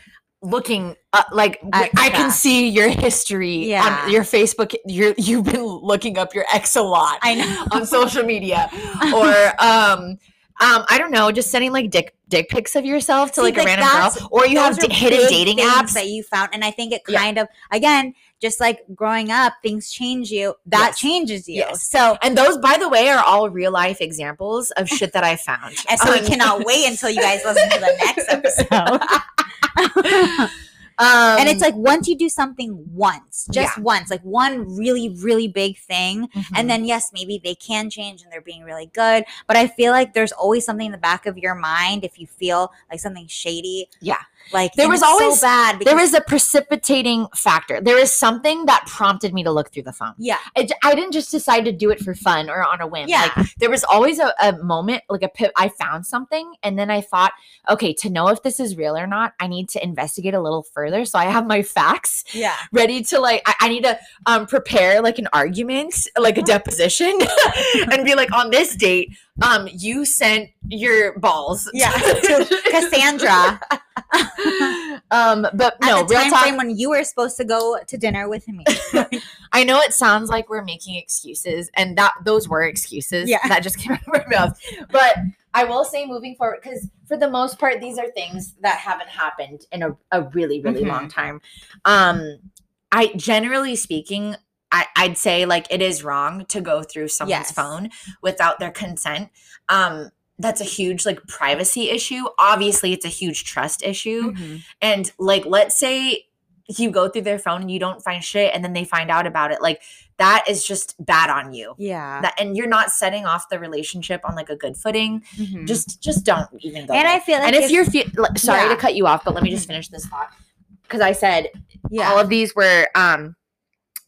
looking uh, like At- I can yeah. see your history Yeah. on your Facebook. You're you've been looking up your ex a lot I know. on social media, or um, um, I don't know, just sending like dick dick pics of yourself to See, like a random girl, or you have d- hidden dating apps. that you found, and I think it Yeah. kind of again, just like growing up, things change you. That Yes. changes you. Yes. So. and those, by the way, are all real life examples of shit that I found. And so we Um, cannot wait until you guys listen to the next episode. Um, and it's like once you do something once, just Yeah. once, like one really, really big thing, mhm. and then yes, maybe they can change and they're being really good. But I feel like there's always something in the back of your mind if you feel like something shady. Yeah. Like There was always- so bad. there because- is a precipitating factor. There is something that prompted me to look through the phone. yeah, I didn't just decide to do it for fun or on a whim. Yeah. Like there was always a, a moment, like a pip. I found something, and then I thought, okay, to know if this is real or not, I need to investigate a little further. So I have my facts yeah. ready to like. I, I need to um prepare like an argument, like a deposition, and be like, on this date, um, you sent your balls, Yeah, to Cassandra. um, but At no, the real time talk. frame when you were supposed to go to dinner with me. I know it sounds like we're making excuses, and that those were excuses. Yeah. that just came out of my mouth. But I will say, moving forward, because for the most part, these are things that haven't happened in a, a really, really Mhm. long time. Um, I generally speaking, I, I'd say like it is wrong to go through someone's Yes. phone without their consent. Um, that's a huge like privacy issue. Obviously, it's a huge trust issue. Mhm. And like, let's say you go through their phone and you don't find shit, and then they find out about it. Like, that is just bad on you. Yeah. That and you're not setting off the relationship on like a good footing. Mhm. Just, just don't even go. and there. I feel like and if, you're fe- sorry Yeah. to cut you off, but let me just finish this thought because I said yeah. all of these were um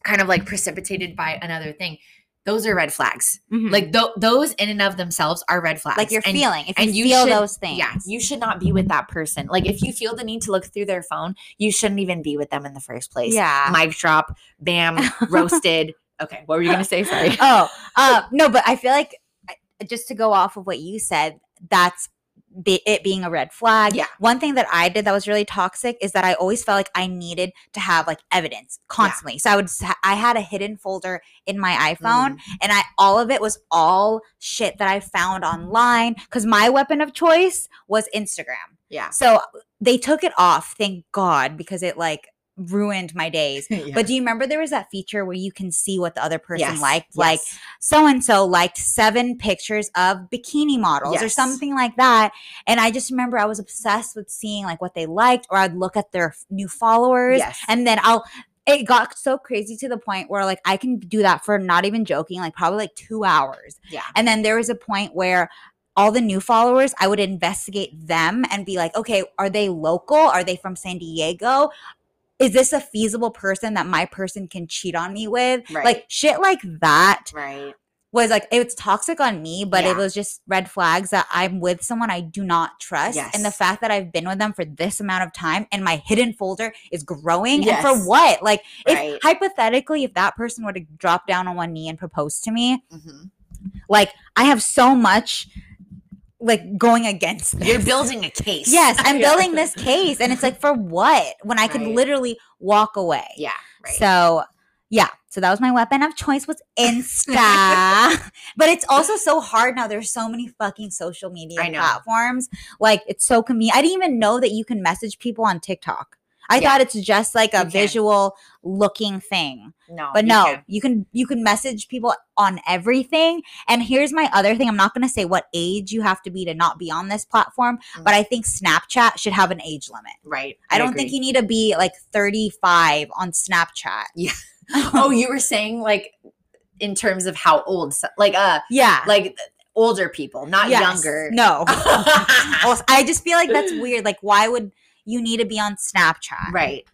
kind of like precipitated by another thing. Those are red flags. Mhm. Like th- those in and of themselves are red flags. like you're And- feeling if and you, you feel should- those things. yeah, you should not be with that person. Like if you feel the need to look through their phone, you shouldn't even be with them in the first place. Yeah. Mic drop, bam, roasted. Okay, what were you gonna say? Sorry. oh, uh, no, but I feel like just to go off of what you said, that's be, it being a red flag. Yeah. One thing that I did that was really toxic is that I always felt like I needed to have like evidence constantly. Yeah. So I would I had a hidden folder in my iPhone Mm-hmm. and I all of it was all shit that I found online cuz my weapon of choice was Instagram. Yeah. So they took it off, thank God, because it like ruined my days. But do you remember there was that feature where you can see what the other person Yes, liked? Like so and so liked seven pictures of bikini models or something like that. And I just remember I was obsessed with seeing like what they liked, or I'd look at their f- new followers, Yes. and then I'll. It got so crazy to the point where like I can do that for not even joking, like probably like two hours. Yeah. And then there was a point where all the new followers, I would investigate them and be like, okay, are they local? Are they from San Diego? Is this a feasible person that my person can cheat on me with? Right. Like shit like that right. was like it's toxic on me, but Yeah. it was just red flags that I'm with someone I do not trust. And the fact that I've been with them for this amount of time and my hidden folder is growing. And Yes. for what? Like if Right. hypothetically, if that person were to drop down on one knee and propose to me, Mhm. like I have so much like going against this. You're building a case. Yes, I'm Yeah. building this case. And it's like for what? When I could Right. literally walk away. Yeah. Right. So yeah, so that was my weapon of choice was Insta. but it's also so hard now. There's so many fucking social media platforms. Like it's so convenient. I didn't even know that you can message people on TikTok. I Yeah. thought it's just like a visual looking thing. no. But you no, you can you can message people on everything. And here's my other thing. I'm not going to say what age you have to be to not be on this platform, but Mm. I think Snapchat should have an age limit. Right. I, don't think you need to be like 35 on Snapchat. Yeah. oh, you were saying like in terms of how old, like uh, yeah. like older people, not Yes. younger. No. I just feel like that's weird. Like, why would you need to be on Snapchat? right.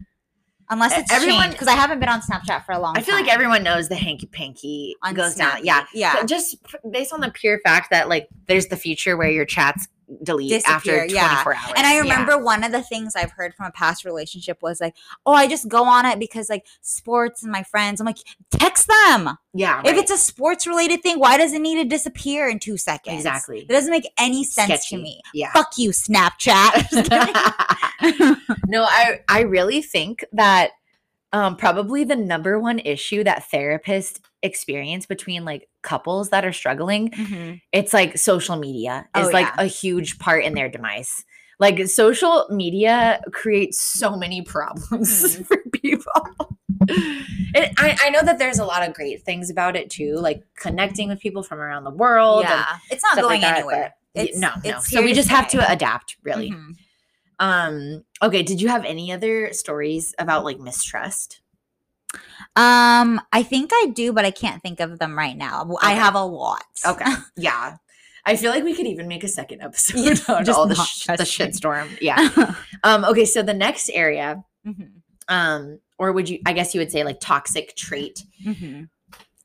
Unless it's everyone- because I haven't been on Snapchat for a long I time. feel like everyone knows the hanky panky on goes down. Yeah. Yeah. But just based on the pure fact that like there's the feature where your chats delete after 24 yeah. hours. And I Yeah. remember one of the things I've heard from a past relationship was like, oh, I just go on it because like sports and my friends. I'm like, text them. Yeah. If it's a sports related thing, why does it need to disappear in two seconds? Exactly. It doesn't make any sense Sketchy. to me. Yeah. Fuck you, Snapchat. No, I I really think that um probably the number one issue that therapists experience between like couples that are struggling, Mhm. it's like social media is Oh, like yeah. a huge part in their demise. Like social media creates so many problems Mhm. for people. And I, I know that there's a lot of great things about it too, like connecting with people from around the world. Yeah. It's not going like that, anywhere. It's, no, no. So we just have to adapt, really. Mhm. Um, okay, did you have any other stories about like mistrust? Um, I think I do, but I can't think of them right now. W- I Okay. have a lot. Okay. yeah. I feel like we could even make a second episode on just all the, sh- the shitstorm. Yeah. Um, okay, so the next area, Mhm. um, or would you I guess you would say like toxic trait, Mhm.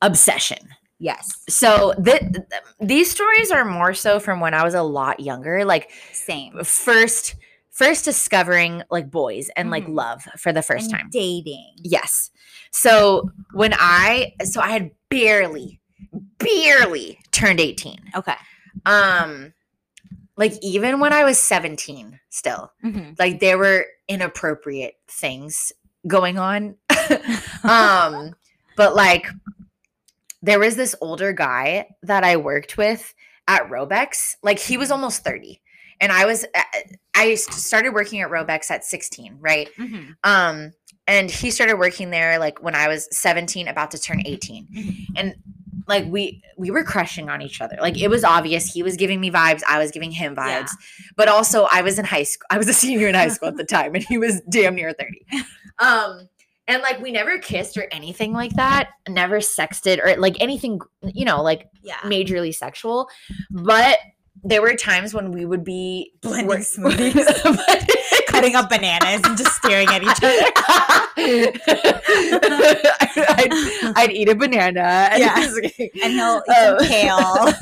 obsession. Yes. So th- th- these stories are more so from when I was a lot younger, like Same. first first discovering like boys and like Mhm. love for the first And time. dating. Yes. So when I so I had barely barely turned 18. Okay. Um like even when I was 17 still. Mhm. Like there were inappropriate things going on. um but like there was this older guy that I worked with at Robeks. Like he was almost 30. And I was uh, I started working at Robeks at 16, right? Mhm. Um, and he started working there like when I was 17, about to turn 18. And like we we were crushing on each other. Like it was obvious he was giving me vibes, I was giving him Yeah. vibes. But also I was in high school. I was a senior in high school at the time and he was damn near 30. Um and like we never kissed or anything like that, never sexted or like anything, you know, like Yeah. majorly sexual. But there were times when we would be Blending work- smoothies. Cutting up bananas and just staring at each other. I'd, I'd eat a banana. And Yeah. And he'll eat Um, kale.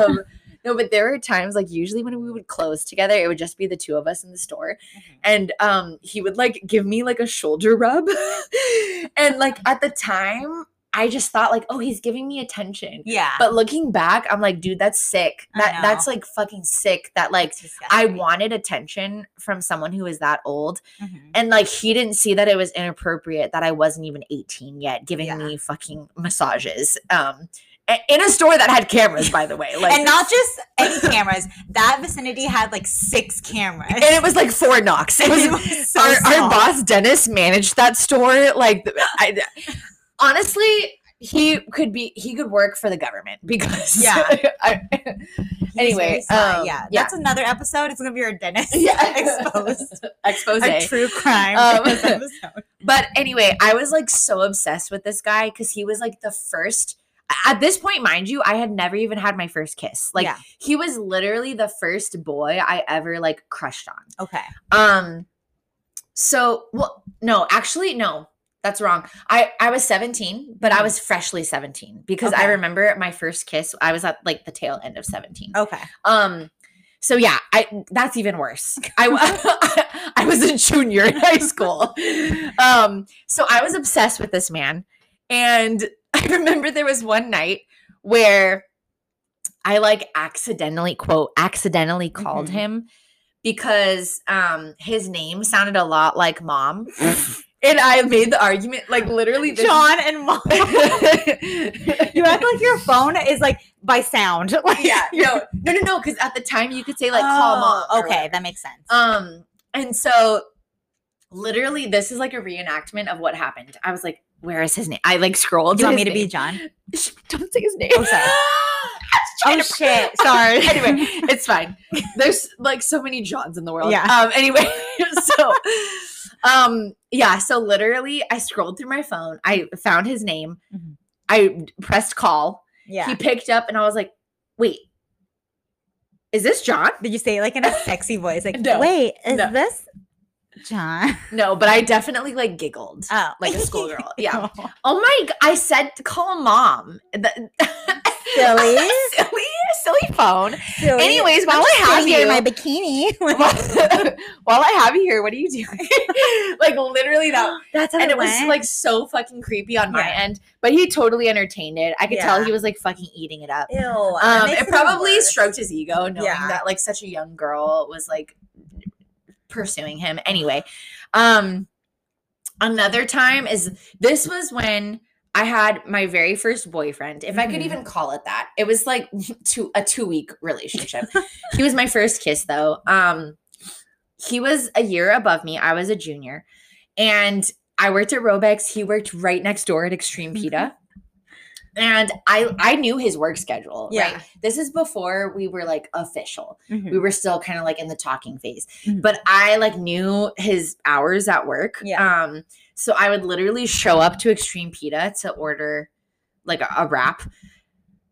um, no, but there were times like usually when we would close together, it would just be the two of us in the store, and um, he would like give me like a shoulder rub, and like at the time. I just thought like, oh, he's giving me attention. Yeah. But looking back, I'm like, dude, that's sick. That that's like fucking sick. That like I wanted attention from someone who is that old. Mhm. And like he didn't see that it was inappropriate that I wasn't even 18 yet, giving Yeah. me fucking massages. Um in a store that had cameras, by the way. Like and not just any cameras. That vicinity had like six cameras. and it was like four knocks. It was, It was so our, our boss Dennis managed that store. Like, I, honestly, he could be he could work for the government because Yeah. I, anyway, um, yeah, yeah. that's another episode. It's gonna be our dentist yeah, exposed. expose. Our true crime Um. But anyway, I was like so obsessed with this guy because he was like the first. At this point, mind you, I had never even had my first kiss. Like yeah. he was literally the first boy I ever like crushed on. Okay. Um so well no, actually no. That's wrong. I I was 17, but I was freshly 17 because I remember my first kiss I was at like the tail end of 17. Okay. Um so yeah, I that's even worse. I I was a junior in high school. Um so I was obsessed with this man and I remember there was one night where I like accidentally quote accidentally called Mhm. him because um his name sounded a lot like mom. and I made the argument like literally this John and mom. you act like your phone is like by sound. Like yeah, no, no, no, no. Because at the time you could say like call mom. Oh, or Okay, whatever. that makes sense. Um, and so literally, this is like a reenactment of what happened. I was like, "Where is his name?" I like scrolled. Do you want me his to be. John? Don't say his name. Oh, sorry. Oh shit! Sorry. anyway, it's fine. There's like so many Johns in the world. Yeah. Um. Anyway, so, um, yeah. So literally, I scrolled through my phone. I found his name. Mhm. I pressed call. yeah. He picked up, and I was like, "Wait, is this John?" Did you say it like in a sexy voice? Like, No. wait, is No. this John? No, but I definitely like giggled. Oh, Like a schoolgirl. Yeah. Oh my! I said call mom. The- Silly. silly, silly phone. Silly. Anyways, while I'm I have you here in my bikini. while, I have you here, what are you doing? like literally that, That's how and it was went? like so fucking creepy on my Yeah. end. But he totally entertained it. I could tell he was like fucking eating it up. Ew. Um, it probably stroked his ego knowing Yeah. that like such a young girl was like pursuing him. Anyway, um, another time is this was when I had my very first boyfriend, if I could Mhm. even call it that. It was like two a two week relationship. he was my first kiss though. Um, he was a year above me. I was a junior, and I worked at Robeks. He worked right next door at Extreme Pita. And I I knew his work schedule. Yeah. Right. This is before we were like official. Mhm. We were still kind of like in the talking phase. Mhm. But I like knew his hours at work. Yeah. Um, so I would literally show up to Extreme Pita to order like a, a wrap,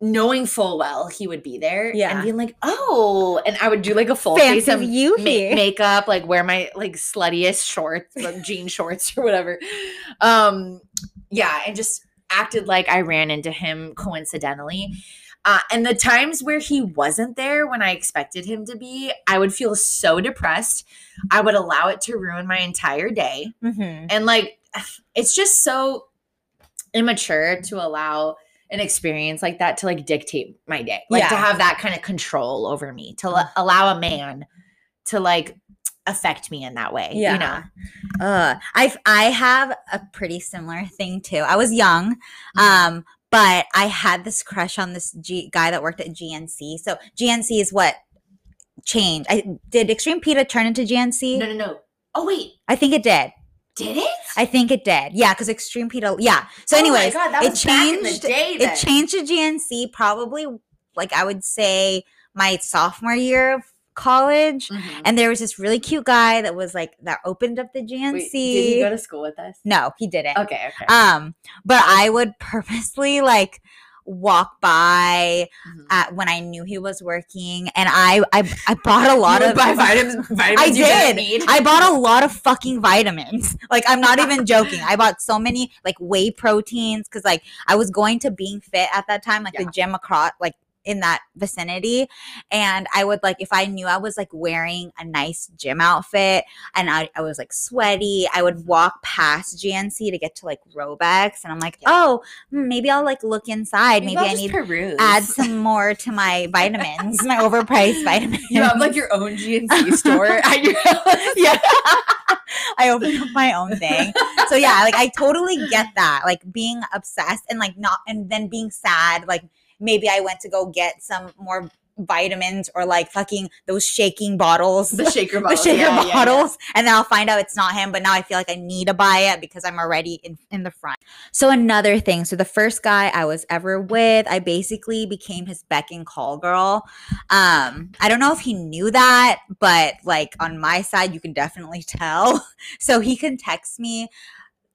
knowing full well he would be there. Yeah. And being like, oh, and I would do like a full Fancy face of you ma- makeup, like wear my like sluttiest shorts, like jean shorts or whatever. Um, yeah, and just acted like I ran into him coincidentally. Uh, and the times where he wasn't there when I expected him to be, I would feel so depressed. I would allow it to ruin my entire day. Mhm. And like, it's just so immature to allow an experience like that to like dictate my day, like to have that kind of control over me, to l- allow a man to like affect me in that way. Yeah. You know, Uh, I I have a pretty similar thing too. I was young, Mm-hmm. um, but I had this crush on this G- guy that worked at GNC. So GNC is what changed. I did Extreme Pita turn into GNC. no, no, no. Oh wait, I think it did. did it? I think it did. Yeah, because Extreme Pita. Yeah. So, Oh anyways, God, that it was back in the changed. day it changed to GNC probably like I would say my sophomore year college. Mhm. And there was this really cute guy that was like that opened up the GNC. Wait, did he go to school with us? no, he didn't. Okay, okay. Um, but I would purposely like walk by Mhm. at when I knew he was working, and I I, I bought a lot of buy vitamins. vitamins I did. I bought a lot of fucking vitamins. Like I'm not even joking. I bought so many like whey proteins because like I was going to being fit at that time, like Yeah. the gym across like in that vicinity and i would like if i knew i was like wearing a nice gym outfit and i, I was like sweaty i would walk past gnc to get to like robeks and i'm like Yeah. oh hmm, maybe i'll like look inside maybe I'll i need peruse. add some more to my vitamins my overpriced vitamins You have like your own GNC store at your house. yeah. I opened up my own thing. So yeah, like I totally get that. Like being obsessed and like not and then being sad. Like maybe I went to go get some more vitamins or like fucking those shaking bottles. The shaker bottles. the bottles. shaker yeah, yeah, yeah. bottles and then I'll find out it's not him but now I feel like I need to buy it because I'm already in, in the front. So another thing, so the first guy I was ever with, I basically became his beck and call girl. Um I don't know if he knew that, but like on my side you can definitely tell. So he can text me a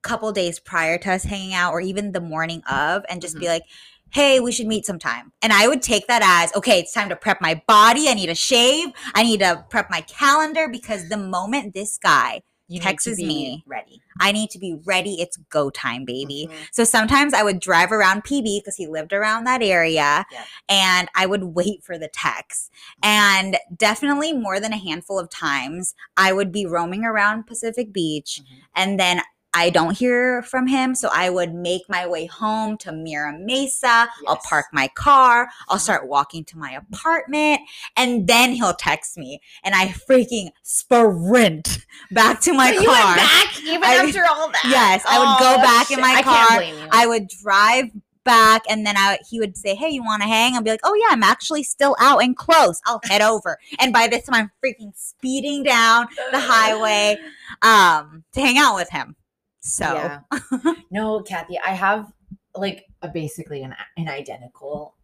couple days prior to us hanging out or even the morning of and just be like hey, we should meet sometime. And I would take that as, okay, it's time to prep my body. I need to shave. I need to prep my calendar because the moment this guy, You Texts need to be me. ready. I need to be ready, it's go time, baby. Mhm. So sometimes I would drive around PB because he lived around that area Yeah. and I would wait for the text. And definitely more than a handful of times, I would be roaming around Pacific Beach Mhm. and then I don't hear from him. So I would make my way home to Mira Mesa. I'll park my car. I'll Mhm. start walking to my apartment. And then he'll text me. And I freaking sprint back to my So car. Back even I- after all that. Yes, I would go Oh, back in shit. my I car. you. I would drive back and then I he would say, Hey, you wanna hang? I'd be like, Oh yeah, I'm actually still out and close. I'll head over. And by this time I'm freaking speeding down the highway um to hang out with him. So Yeah. no, Kathy, I have like a basically an an identical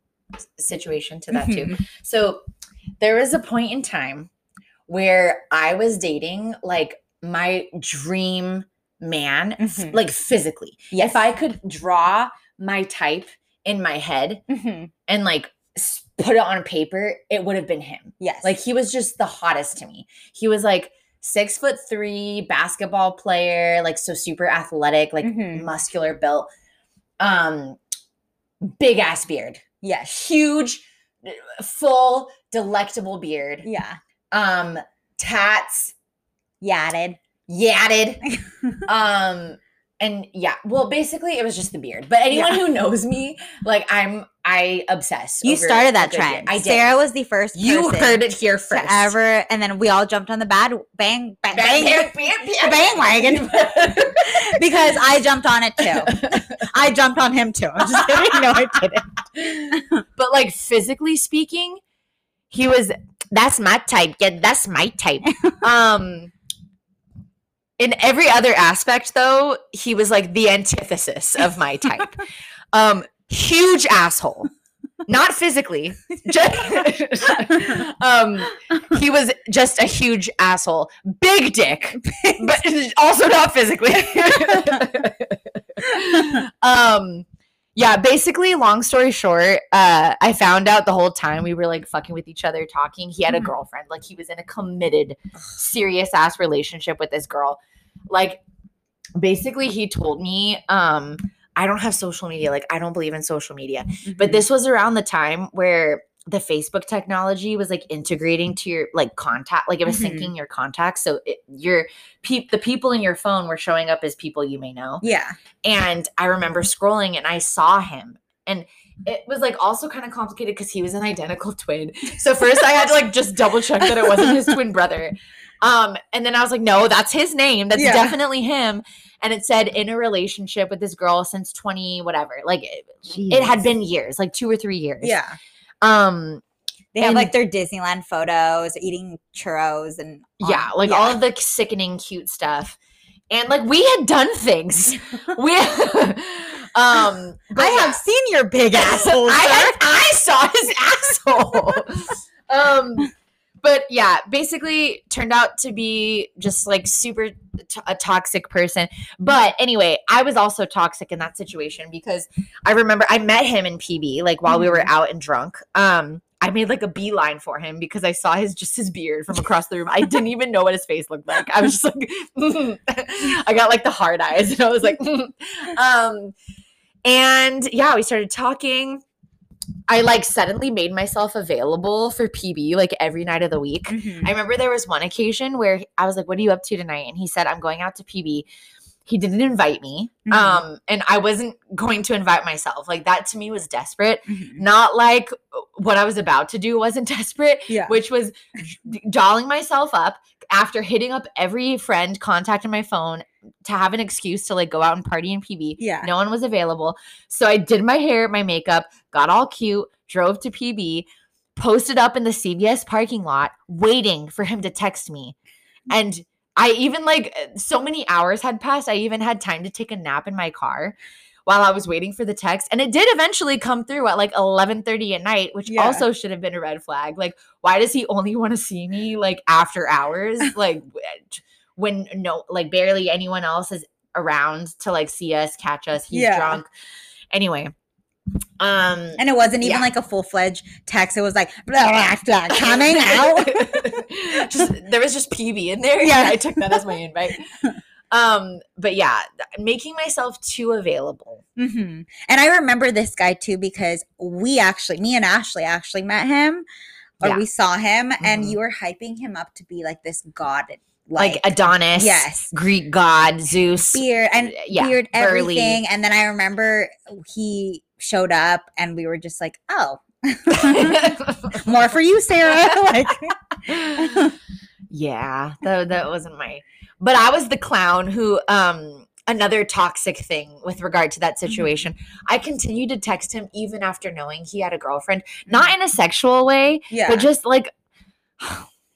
situation to that too. So there was a point in time where I was dating like my dream man, Mhm. like physically. Yes. If I could draw my type in my head Mhm. and like put it on paper, it would have been him. Yes. Like he was just the hottest to me. He was like six foot three, basketball player, like so super athletic, like Mhm. muscular built, um, big ass beard, Yeah. huge, full, delectable beard, Yeah. um, tats, Yatted. yatted, um, and yeah, well, basically it was just the beard. But anyone Yeah. who knows me, like I'm, I obsess. You started that trend. I did. Sarah was the first you person heard it here to first. ever and then we all jumped on the bad bang bang, bang, Bang, bang, bang, bandwagon. because I jumped on it too. I jumped on him too. I'm just kidding. No, I didn't. but like physically speaking, he was that's my type. Yeah, that's my type. um in every other aspect though, he was like the antithesis of my type. um huge asshole. Not physically. Just, um he was just a huge asshole. Big dick. But also not physically. um yeah basically long story short uh i found out the whole time we were like fucking with each other talking he had a Mhm. girlfriend like he was in a committed serious ass relationship with this girl like basically he told me um i don't have social media like i don't believe in social media but this was around the time where the Facebook technology was like integrating to your like contact, like it was Mhm. syncing your contacts. So it, your peop the people in your phone were showing up as people you may know. yeah. And I remember scrolling and I saw him. And it was like also kind of complicated because he was an identical twin. So first I had to like just double check that it wasn't his twin brother. Um, and then I was like, no, that's his name. That's Yeah. definitely him. And it said in a relationship with this girl since 20, whatever. Like it, it had been years, like two or three years. Yeah. Um, They have And- like their Disneyland photos, eating churros and yeah, like all of the sickening cute stuff. And like we had done things. we um I yeah. have seen your big asshole. I, had- I saw his asshole. um, but yeah, basically turned out to be just like super t- a toxic person. But anyway, I was also toxic in that situation because I remember I met him in PB like while we were out and drunk. Um, I made like a beeline for him because I saw his just his beard from across the room. I didn't even know what his face looked like. I was just like, I got like the hard eyes, and I was like, um, and yeah, we started talking. I like suddenly made myself available for PB like every night of the week. Mhm. I remember there was one occasion where I was like, "What are you up to tonight?" And he said, "I'm going out to PB." He didn't invite me, Mhm. um, and I wasn't going to invite myself. Like that to me was desperate. Mhm. Not like what I was about to do wasn't desperate, Yeah. which was dolling myself up after hitting up every friend contact on my phone to have an excuse to like go out and party in PB. Yeah. No one was available. So I did my hair, my makeup, got all cute, drove to PB, posted up in the CVS parking lot, waiting for him to text me. And I even like so many hours had passed. I even had time to take a nap in my car while I was waiting for the text. And it did eventually come through at like 11:30 at night, which Yeah. also should have been a red flag. Like, why does he only want to see me like after hours? like when no like barely anyone else is around to like see us, catch us. He's Yeah. drunk. Anyway. Um And it wasn't even Yeah. like a full fledged text. It was like blah, blah, blah, coming out. just there was just PB in there. Yeah. I took that as my invite. Um, but yeah, making myself too available. hmm And I remember this guy too because we actually, me and Ashley actually met him or Yeah. we saw him and Mhm. you were hyping him up to be like this god, Like, Adonis, yes, Greek god, Zeus. beard and uh, yeah, beard, burly. everything. And then I remember he showed up and we were just like, oh, more for you, Sarah. like, yeah, that, that wasn't my. But I was the clown who, um, another toxic thing with regard to that mm-hmm. situation. I continued to text him even after knowing he had a girlfriend, not mm-hmm. in a sexual way, yeah, but just like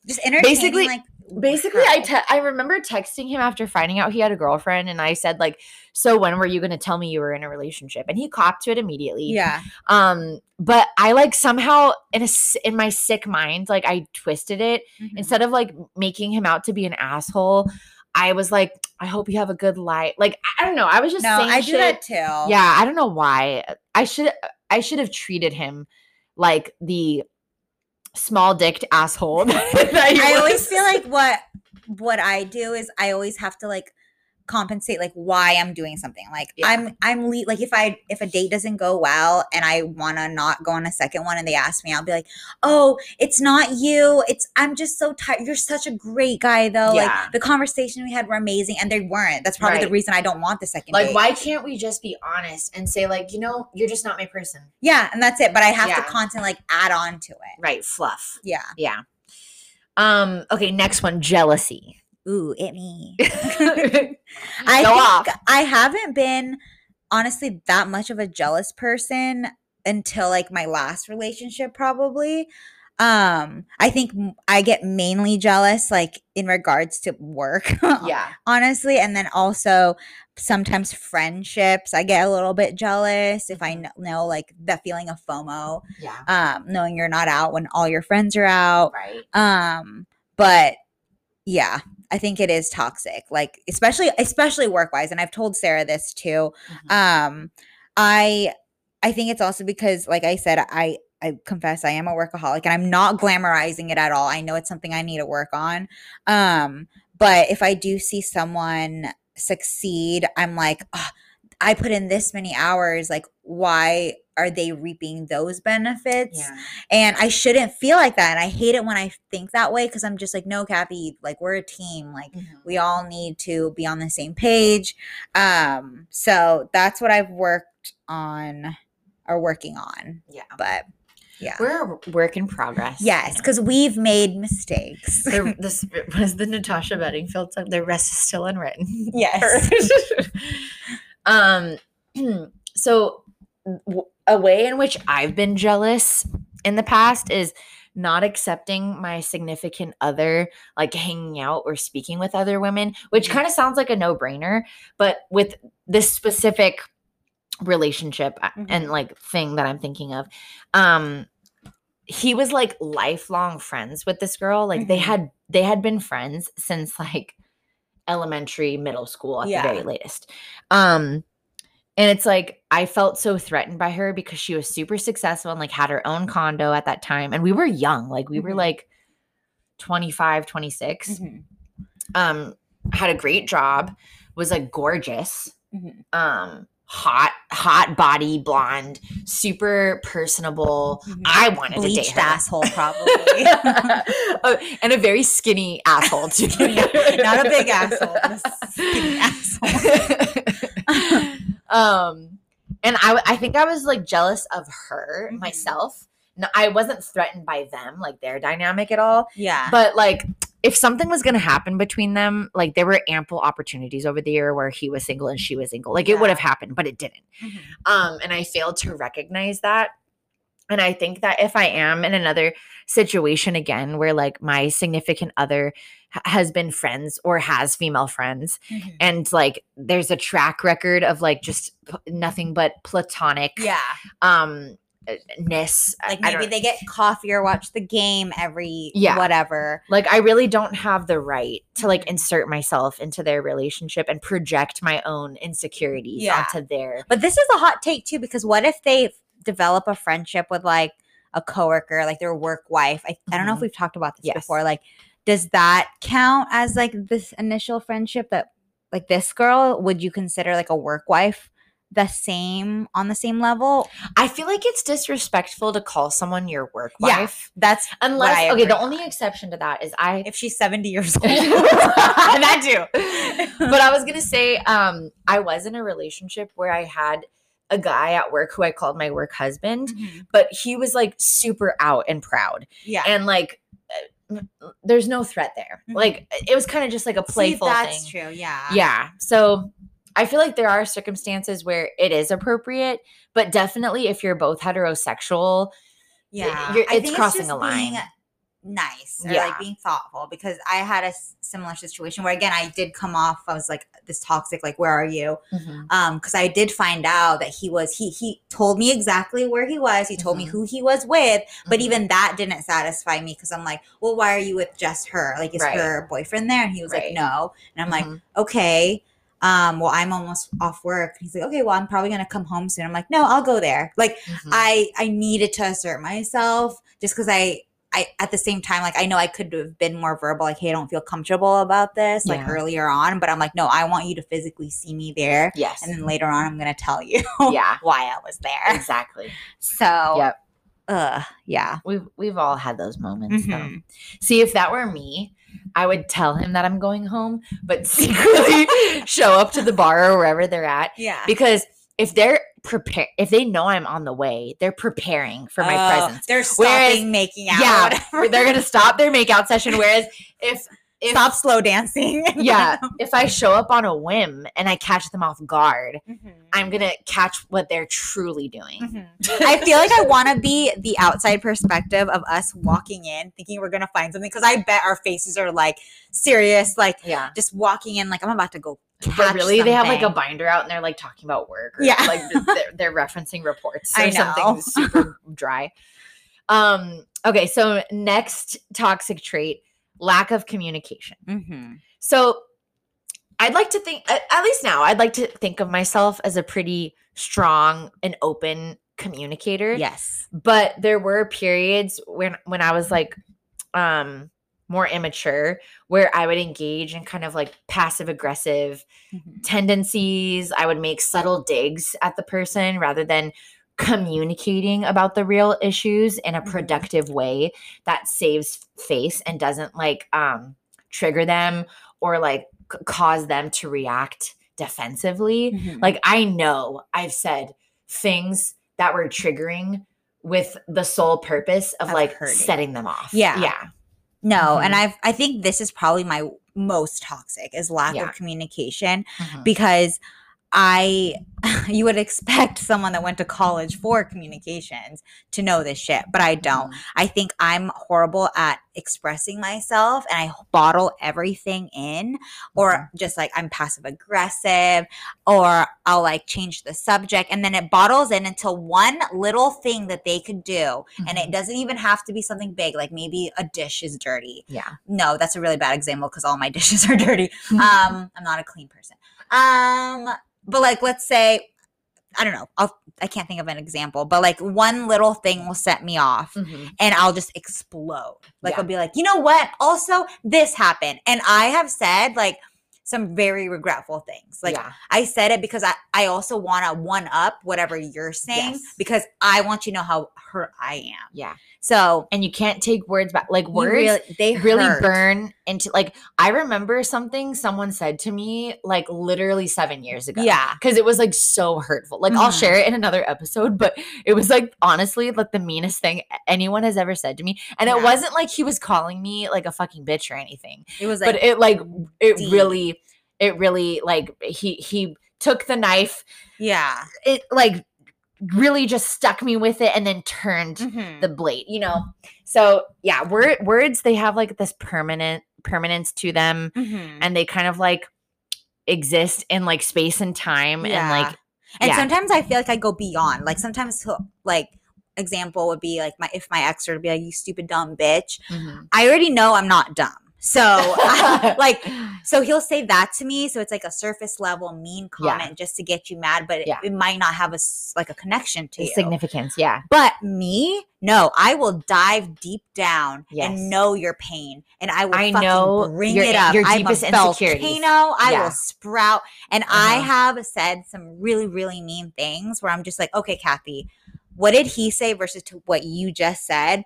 just entertaining, basically- like basically I te- I remember texting him after finding out he had a girlfriend and I said like so when were you going to tell me you were in a relationship? And he copped to it immediately. Yeah, um but I like somehow in a in my sick mind like I twisted it. Mhm. instead of like making him out to be an asshole I was like I hope you have a good life. Like I don't know. I was just no, saying I do shit. that too. yeah I don't know why. I should I should have treated him like the small dicked asshole I always feel like what what I do is I always have to like compensate like why I'm doing something. Like Yeah. I'm I'm le- like if I if a date doesn't go well and I want to not go on a second one and they ask me, I'll be like, "Oh, it's not you. It's I'm just so tired. You're such a great guy though. Yeah. Like the conversation we had were amazing and they weren't. That's probably the reason I don't want the second Like, date. why can't we just be honest and say, like, you know, you're just not my person? Yeah, and that's it, but I have Yeah. to constantly like add on to it. Right. Fluff. Yeah. Yeah. Um, okay, next one, jealousy. Ooh, it me. I I Go think off. I haven't been honestly that much of a jealous person until like my last relationship probably. Um I think I get mainly jealous like in regards to work. Yeah. honestly, and then also sometimes friendships. I get a little bit jealous if I Mhm. kn- know like that feeling of FOMO, Yeah. um knowing you're not out when all your friends are out. Right. Um, but yeah, I think it is toxic. Like especially especially work wise, and I've told Sarah this too. Mhm. Um, I I think it's also because, like I said, I I confess I am a workaholic, and I'm not glamorizing it at all. I know it's something I need to work on. Um, but if I do see someone succeed, I'm like, "Ugh, I put in this many hours. Like, why are they reaping those benefits? Yeah. And I shouldn't feel like that. And I hate it when I think that way because I'm just like, no, Kathy, like we're a team. Like Mhm. we all need to be on the same page. Um, so that's what I've worked on or working on. Yeah. But yeah. We're a work in progress. yes, because we've made mistakes. The, this was the Natasha Bedingfield song. The rest is still unwritten. yes. um so a way in which i've been jealous in the past is not accepting my significant other like hanging out or speaking with other women which Mhm. kind of sounds like a no-brainer but with this specific relationship uh, and Mhm. like thing that i'm thinking of um he was like lifelong friends with this girl like they Mhm. had they had been friends since like elementary middle school at the very latest um and it's like i felt so threatened by her because she was super successful and like had her own condo at that time and we were young like we were Mhm. like 25 26 Mhm. um had a great job was like gorgeous Mhm. um hot, hot body, blonde, super personable. Mhm. I wanted to date her. asshole, probably. Oh, and a very skinny asshole too. Not a big asshole, a skinny asshole. um, and I, I think I was like jealous of her Mhm. myself. No, I wasn't threatened by them, like their dynamic at all. yeah. But like, if something was going to happen between them, like there were ample opportunities over the year where he was single and she was single. Like it would have happened, but it didn't. Mhm. Um, and I failed to recognize that. And I think that if I am in another situation again where like my significant other h- has been friends or has female friends Mhm. and like there's a track record of like just p- nothing but platonic yeah. um ness Like maybe they get coffee or watch the game every Yeah. whatever. like i really don't have the right to like insert myself into their relationship and project my own insecurities Yeah. onto their But this is a hot take too, because what if they develop a friendship with like a coworker, like their work wife? I, I don't know if Mhm. we've talked about this Yes. before. Like, does that count as like this initial friendship that like this girl? Would you consider like a work wife the same on the same level? i feel like it's disrespectful to call someone your work Yeah. wife That's unless I okay the agree only exception to that is i if she's 70 years old. And that too. But I was gonna say, um, I was in a relationship where I had a guy at work who I called my work husband, Mhm. but he was like super out and proud, Yeah. and like, uh, there's no threat there. Mhm. Like, it was kind of just like a See, playful that's thing. true. Yeah. Yeah. So I feel like there are circumstances where it is appropriate, but definitely if you're both heterosexual, Yeah. it's crossing just a line. being Nice or Yeah. like being thoughtful because I had a similar situation where again I did come off I was like this toxic like where are you um because I did find out that he was he he told me exactly where he was he told me Mhm. who he was with but Mhm. even that didn't satisfy me because I'm like well why are you with just her like is Right. her boyfriend there and he was Right. like no and I'm like Mhm. okay um well I'm almost off work he's like okay well I'm probably gonna come home soon I'm like no I'll go there like Mhm. I I needed to assert myself just because I I at the same time like I know I could have been more verbal like hey I don't feel comfortable about this like Yeah. earlier on but I'm like no I want you to physically see me there yes. and then later on I'm gonna tell you yeah. why I was there Exactly. so Yep. uh yeah We've we've all had those moments though. Mhm. See, if that were me, I would tell him that I'm going home, but secretly show up to the bar or wherever they're at. yeah Because if they're prepare if they know I'm on the way, they're preparing for my Oh, presence. they're Whereas- stopping making out yeah. They're gonna stop their makeout session. Whereas if if stop slow dancing yeah, if I show up on a whim and I catch them off guard, Mhm. I'm gonna catch what they're truly doing. Mhm. I feel like I want to be the outside perspective of us walking in, thinking we're gonna find something. Because I bet our faces are like serious, like Yeah. just walking in, like I'm about to go. But really, they have like a binder out and they're like talking about work. Or Yeah. like they're, they're referencing reports or I something super dry. Um. Okay. So next toxic trait: lack of communication. Mhm. So I'd like to think, at least now, I'd like to think of myself as a pretty strong and open communicator. Yes. But there were periods when when I was like um more immature where I would engage in kind of like passive aggressive Mhm. tendencies. I would make subtle digs at the person rather than communicating about the real issues in a Mhm. productive way that saves face and doesn't like um trigger them or like c- cause them to react defensively. Mhm. Like I know I've said things that were triggering with the sole purpose of Of like hurting. setting them off. Yeah. Yeah. no, and Mhm. I've I think this is probably my most toxic is lack Yeah. of communication Mhm. because I you would expect someone that went to college for communications to know this shit, but I don't. Mhm. I think I'm horrible at expressing myself and I bottle everything in, or Mhm. just like I'm passive aggressive, or I'll like change the subject and then it bottles in until one little thing that they could do. And it Mhm. doesn't even have to be something big, like maybe a dish is dirty. Yeah. No, that's a really bad example because all my dishes are dirty. Mm-hmm. Um, I'm not a clean person. Um, but like let's say I don't know. I'll I can't think of an example, but like one little thing will set me off Mhm. and I'll just explode. Like Yeah. I'll be like, "You know what? Also, this happened." And I have said like some very regretful things. Like yeah. I said it because I, I also want to one up whatever you're saying Yes. because I want you to know how hurt I am. Yeah. So And you can't take words back. Like words really, they really hurt. burn into like I remember something someone said to me like literally 7 years ago. Yeah. Cuz it was like so hurtful. Like I'll Mhm. share it in another episode, but it was like honestly like the meanest thing anyone has ever said to me. And Yeah. it wasn't like he was calling me like a fucking bitch or anything. It was like but it like it deep. really it really like he he took the knife yeah. it like really just stuck me with it and then turned Mhm. the blade you know so yeah word, words they have like this permanent permanence to them Mhm. and they kind of like exist in like space and time and like And yeah. sometimes I feel like I go beyond. Like sometimes like example would be like my if my ex were to be like you stupid dumb bitch. mhm. I already know I'm not dumb. So like so he'll say that to me. So it's like a surface level mean Yeah. comment just to get you mad, but it, Yeah. it might not have a like a connection to significance yeah But me, no, I will dive deep down Yes. and know your pain, and I will. I fucking know bring your- it up. your I'm deepest a insecurities. volcano. I Yeah. will sprout, and I Uh-huh. have said some really, really mean things where I'm just like, okay, Kathy, what did he say versus to what you just said?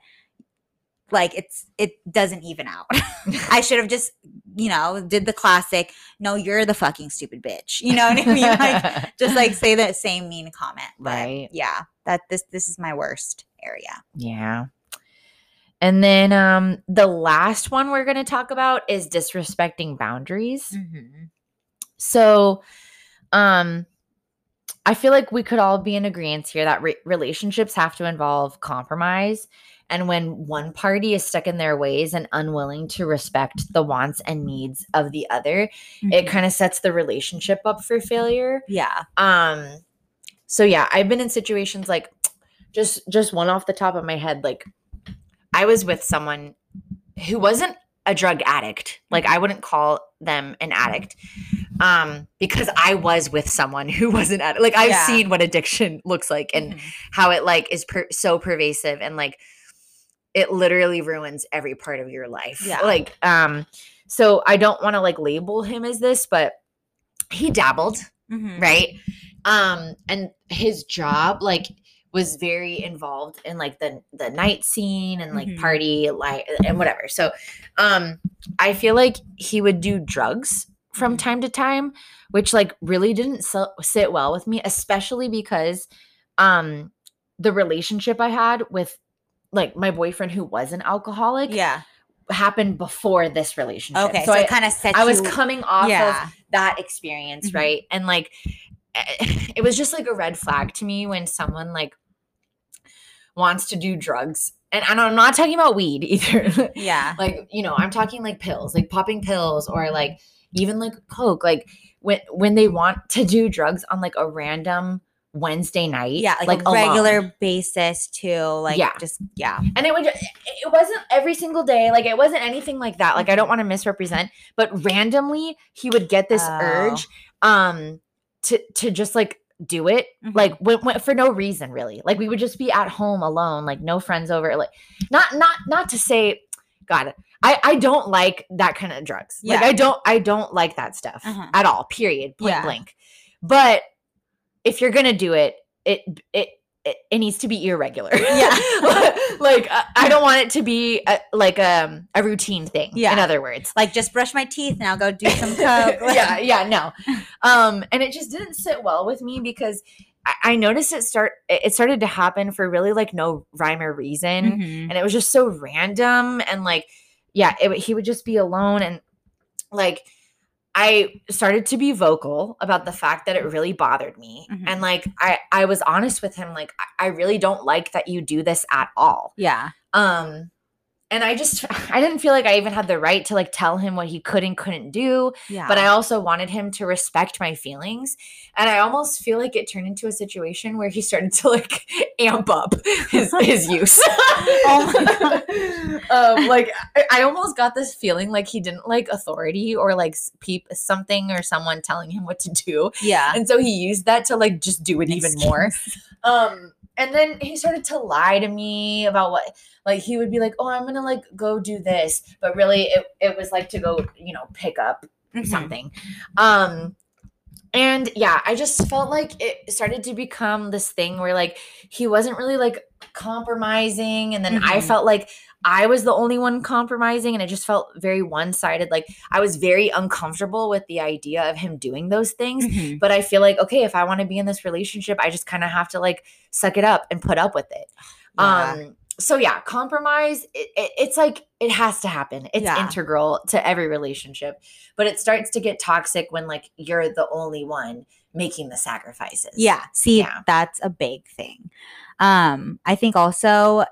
Like it's it doesn't even out. I should have just you know did the classic. No, you're the fucking stupid bitch. You know what I mean? Like just like say that same mean comment. But Right. Yeah. That this this is my worst area. Yeah. And then um the last one we're going to talk about is disrespecting boundaries. Mm-hmm. So um I feel like we could all be in agreement here that re- relationships have to involve compromise and when one party is stuck in their ways and unwilling to respect the wants and needs of the other, it kind of sets the relationship up for failure. yeah. um so yeah i've been in situations like just just one off the top of my head like i was with someone who wasn't a drug addict like i wouldn't call them an addict um because i was with someone who wasn't addict like i've Yeah. seen what addiction looks like and Mhm. how it like is per- so pervasive and like it literally ruins every part of your life Yeah. like um so i don't want to like label him as this but he dabbled Mhm. right um and his job like was very involved in like the the night scene and like Mhm. party like and whatever so um i feel like he would do drugs from Mhm. time to time which like really didn't so- sit well with me especially because um the relationship i had with like my boyfriend who was an alcoholic Yeah. happened before this relationship Okay. so, I, it kind of sets I was you- coming off of that experience, Mhm. right? And like it was just like a red flag to me when someone like wants to do drugs. And, and I'm not talking about weed either. yeah. like, you know, I'm talking like pills, like popping pills or like even like coke. Like when when they want to do drugs on like a random Wednesday night. Yeah. Like, a alone. regular basis too. Like Yeah. just yeah. and it would it it wasn't every single day like it wasn't anything like that like i Mm-hmm. don't want to misrepresent but randomly he would get this Oh. urge um to to just like do it Mhm. like when, when, for no reason really like we would just be at home alone like no friends over like not not not to say god i i don't like that kind of drugs like i don't i don't like that stuff Uh-huh. at all period point Yeah. blank but if you're gonna do it it it it, it needs to be irregular Yeah. like I, I don't want it to be a, like um, a routine thing Yeah. in other words like just brush my teeth now go do some coke. yeah yeah no um and it just didn't sit well with me because I, noticed it start it started to happen for really like no rhyme or reason Mhm. and it was just so random and like yeah it, he would just be alone and like i started to be vocal about the fact that it really bothered me Mhm. and like i i was honest with him like I, I really don't like that you do this at all Yeah. um and i just i didn't feel like i even had the right to like tell him what he could and couldn't do Yeah. but I also wanted him to respect my feelings. And I almost feel like it turned into a situation where he started to like amp up his, his use. Oh um, like I, I almost got this feeling like he didn't like authority or like peep something or someone telling him what to do. yeah. And so he used that to like just do it even more. Um, and then he started to lie to me about what like he would be like, Oh, I'm gonna like go do this, but really it, it was like to go, you know, pick up Mhm. something. Um and yeah, I just felt like it started to become this thing where like he wasn't really like compromising and then I Mhm. felt like I was the only one compromising and it just felt very one-sided like I was very uncomfortable with the idea of him doing those things Mhm. but I feel like okay, if I want to be in this relationship, I just kind of have to like suck it up and put up with it. Yeah. Um so yeah, compromise it, it- it's like it has to happen. It's Yeah. integral to every relationship, but it starts to get toxic when like you're the only one making the sacrifices. Yeah. See, Yeah. that's a big thing. Um, I think also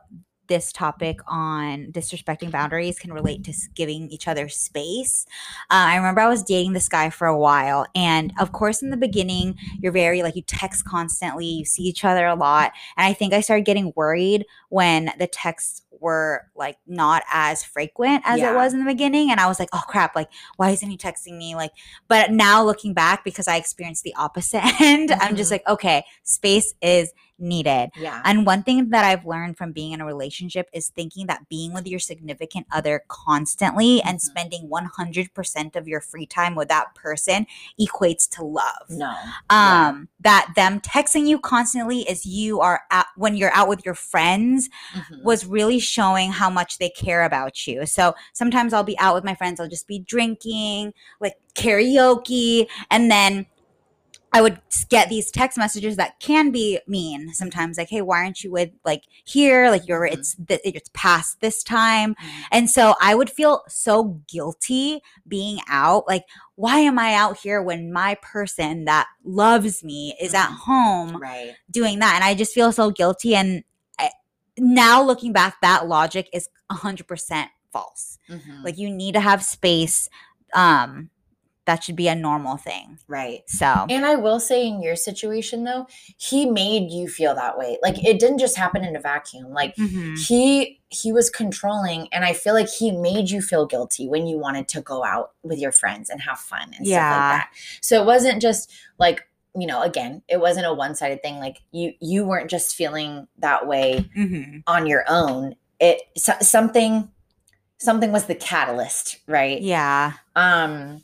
this topic on disrespecting boundaries can relate to giving each other space. Uh, I remember I was dating this guy for a while, and of course, in the beginning, you're very like you text constantly, you see each other a lot, and I think I started getting worried when the texts were like not as frequent as Yeah. it was in the beginning, and I was like, oh crap, like why isn't he texting me? Like, but now looking back, because I experienced the opposite end, I'm just Mhm. like, okay, space is needed. Yeah. And one thing that I've learned from being in a relationship is thinking that being with your significant other constantly and Mhm. spending 100% of your free time with that person equates to love. No. Um that them texting you constantly as you are out when you're out with your friends Mhm. was really showing how much they care about you. So sometimes I'll be out with my friends, I'll just be drinking, like karaoke, and then I would get these text messages that can be mean sometimes, like, "Hey, why aren't you with like here? Like, you're Mhm. it's th- it's past this time." Mhm. And so I would feel so guilty being out. Like, why am I out here when my person that loves me is at Mhm. home Right. doing that and i just feel so guilty and I, now looking back that logic is 100% false Mhm. like you need to have space um that should be a normal thing right. so And I will say, in your situation, though, he made you feel that way. Like it didn't just happen in a vacuum. Like mhm. he he was controlling, and I feel like he made you feel guilty when you wanted to go out with your friends and have fun and stuff like that. So it wasn't just like you know, again, it wasn't a one sided thing. Like you you weren't just feeling that way Mhm. on your own. It so, something something was the catalyst, right? yeah Um,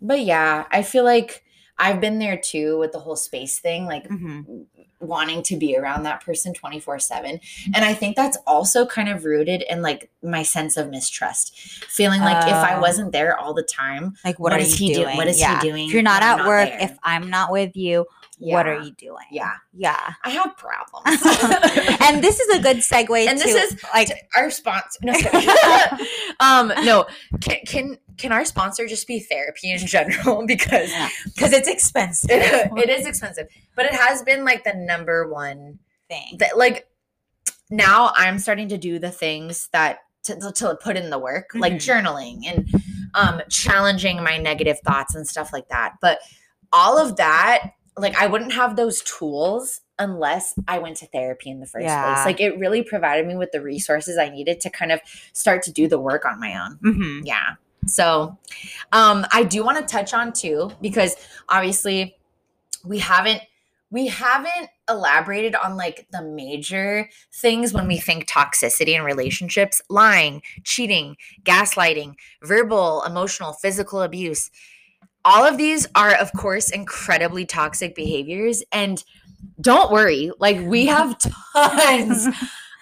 but yeah, I feel like I've been there too with the whole space thing, like Mhm. wanting to be around that person 24 7. And I think that's also kind of rooted in like my sense of mistrust, feeling like if I Oh. wasn't there all the time, like what, What are is he do- doing what is he doing if you're not at not work there? if i'm not with you what are you doing Yeah. yeah I have problems. and this is a good segue And to this is- like our sponsor no, um no can, can can our sponsor just be therapy in general? Because because it's expensive. It is. Expensive. But it has been like the number one thing. that like now i'm starting to do the things that to, to, to put in the work like Mhm. journaling and um challenging my negative thoughts and stuff like that. But all of that like i wouldn't have those tools unless i went to therapy in the first Yeah. place like it really provided me with the resources i needed to kind of start to do the work on my own. Hmm yeah so um i do want to touch on too because obviously we haven't we haven't elaborated on like the major things when we think toxicity in relationships. Lying cheating gaslighting verbal emotional physical abuse. All of these are of course incredibly toxic behaviors and don't worry like we have tons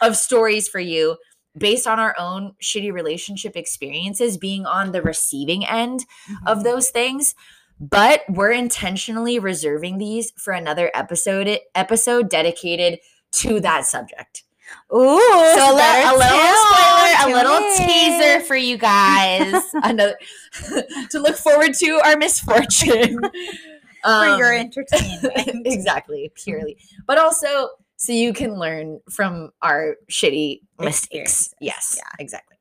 of stories for you based on our own shitty relationship experiences being on the receiving end Mm-hmm. of those things but we're intentionally reserving these for another episode episode dedicated to that subject Ooh, so let, a little spoiler a little in. teaser for you guys another to look forward to our misfortune for your Um, entertainment. exactly purely but also so you can learn from our shitty mistakes yes yeah. exactly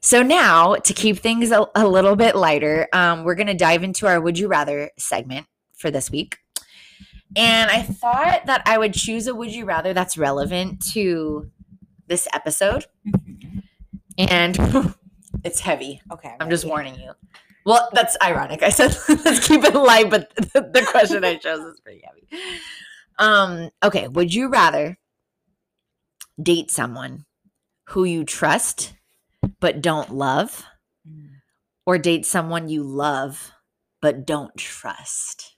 so now to keep things a, a little bit lighter um, we're going to dive into our would you rather segment for this week and i thought that i would choose a would you rather that's relevant to this episode and it's heavy okay, I'm just warning you. Well, that's ironic. I said let's keep it light, but the, the question I chose is pretty heavy. Um, okay, would you rather date someone who you trust but don't love or date someone you love but don't trust?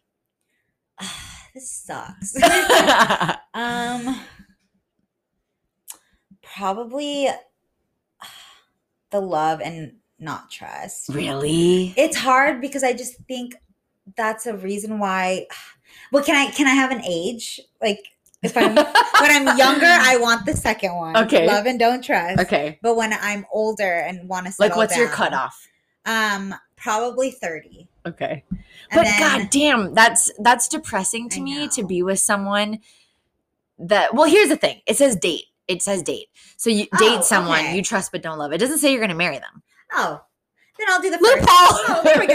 this sucks. um, probably the love and not trust. really? It's hard because I just think that's a reason why. Well, can I can I have an age? Like if I'm when I'm younger, I want the second one. Okay. love and don't trust. Okay. But when I'm older and want to Like, what's your cutoff? Um, probably thirty. Okay. And But then- god damn, that's that's depressing to I me to be with someone that well, here's the thing. It says date. It says date. So you Oh, date someone okay. you trust but don't love. It doesn't say you're gonna marry them. Oh, then I'll do the first. Loophole. Oh, there we go.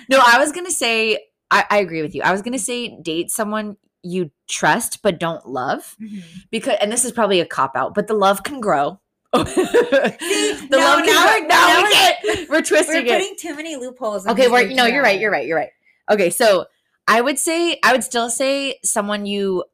no, I was gonna say I, I agree with you. I was gonna say date someone you trust but don't love. Mhm. Because and this is probably a cop out, but the love can grow. See, the no, love can now grow. we're- Now we we're- can't. We're twisting We're it. putting too many loopholes. Okay, we're no, you're right. You're right. You're right. Okay, so I would say I would still say someone you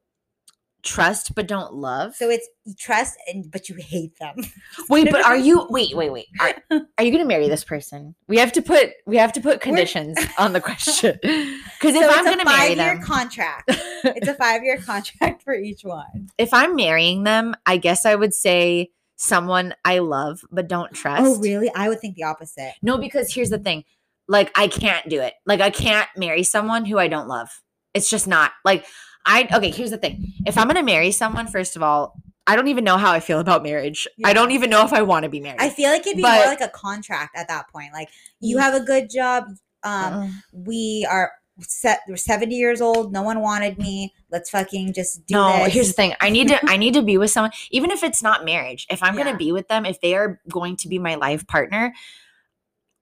trust but don't love. So it's trust and but you hate them. wait, but are you? Wait, wait, wait. Are, are you going to marry this person? We have to put we have to put conditions on the question because if so I'm going to marry them, contract. It's a five-year contract for each one. if I'm marrying them, I guess I would say someone I love but don't oh, trust. Oh, really? I would think the opposite. No, because here's the thing. Like I can't do it. Like I can't marry someone who I don't love. It's just not. Like I okay, here's the thing. If I'm going to marry someone, first of all, I don't even know how I feel about marriage. I don't even know if I want to be married. I feel like it'd be But- more like a contract at that point. Like you have a good job. Um, Uh, we are set. We're seventy years old. No one wanted me. Let's fucking just do no, this. here's the thing. I need to I need to be with someone even if it's not marriage. If I'm gonna be with them, if they are going to be my life partner,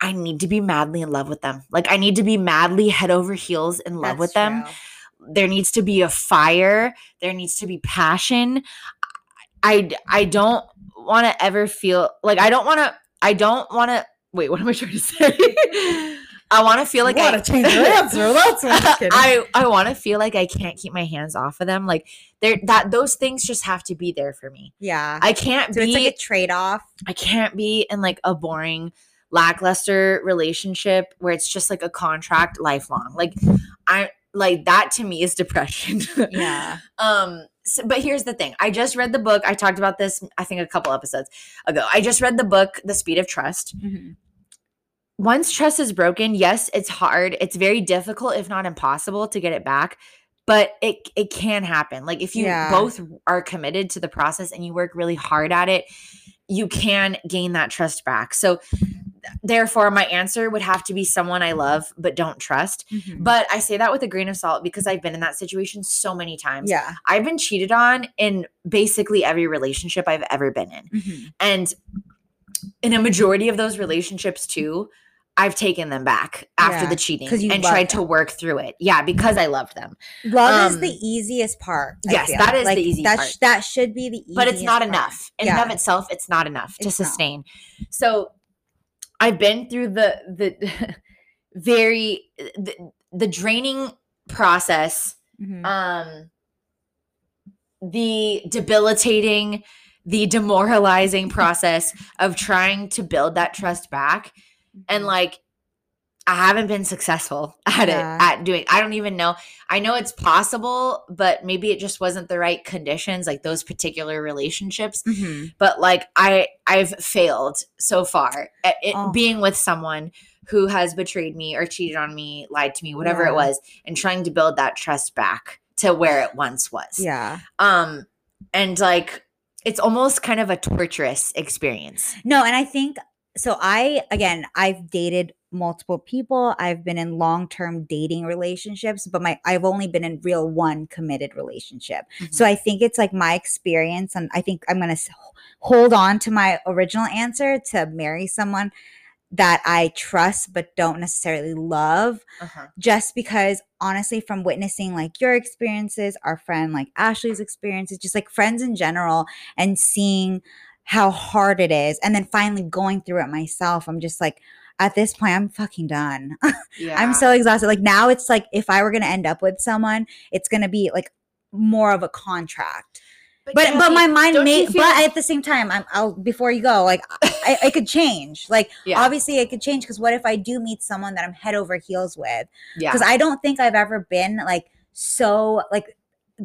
I need to be madly in love with them. Like I need to be madly head over heels in love with them. true. There needs to be a fire there needs to be passion i i don't want to ever feel like i don't want to i don't want to wait what am i trying to say i want to feel like i wanna change your answer. That's i i want to feel like i can't keep my hands off of them like there that those things just have to be there for me Yeah. i can't so be it's like a trade off. I can't be in like a boring, lackluster relationship where it's just like a contract lifelong. Like I like that to me is depression. Yeah. um so, but here's the thing. I just read the book. I talked about this I think a couple episodes ago. I just read the book The Speed of Trust. Mhm. Once trust is broken, yes, it's hard. It's very difficult if not impossible to get it back. But it it can happen. Like if you Yeah. both are committed to the process and you work really hard at it, you can gain that trust back. So therefore my answer would have to be someone I love but don't trust. Mhm. But I say that with a grain of salt because I've been in that situation so many times. yeah. I've been cheated on in basically every relationship I've ever been in. Mhm. And in a majority of those relationships too, I've taken them back after Yeah, the cheating and tried to work through it. Yeah, because I loved them. Love is Um, the easiest part. I yes, feel. that is the Like, easy that part. sh- that should be the easiest but it's not part. enough in and Yeah. of itself it's not enough to It's not. sustain so i've been through the the very the, the draining process Mhm. um the debilitating the demoralizing process of trying to build that trust back and Mhm. like I haven't been successful at Yeah. it at doing I don't even know. I know it's possible, but maybe it just wasn't the right conditions like those particular relationships. Mhm. But like I I've failed so far at it, Oh. being with someone who has betrayed me or cheated on me, lied to me, whatever Yeah. it was, and trying to build that trust back to where it once was. Yeah. Um and like it's almost kind of a torturous experience. No, and I think so. I again, I've dated multiple people. I've been in long-term dating relationships, but my I've only been in real one committed relationship. So I think it's like my experience, and I think I'm gonna hold on to my original answer to marry someone that I trust but don't necessarily love uh-huh. just because honestly from witnessing like your experiences our friend like ashley's experiences just like friends in general and seeing how hard it is and then finally going through it myself i'm just like at this point i'm fucking done Yeah. i'm so exhausted like now it's like if i were going to end up with someone it's going to be like more of a contract but but Kathy, my mind may feel- but at the same time i'm i'll before you go like i, I could change like Yeah. obviously it could change because what if i do meet someone that i'm head over heels with yeah. because i don't think i've ever been like so like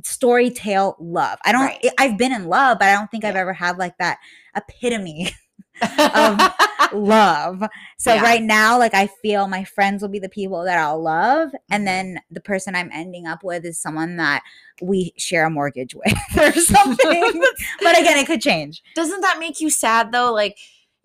story tale love i don't Right. i've been in love but i don't think i've ever had like that epitome of love so Yeah. right now like i feel my friends will be the people that i'll love Mm-hmm. and then the person i'm ending up with is someone that we share a mortgage with or something but again it could change Doesn't that make you sad though? Like,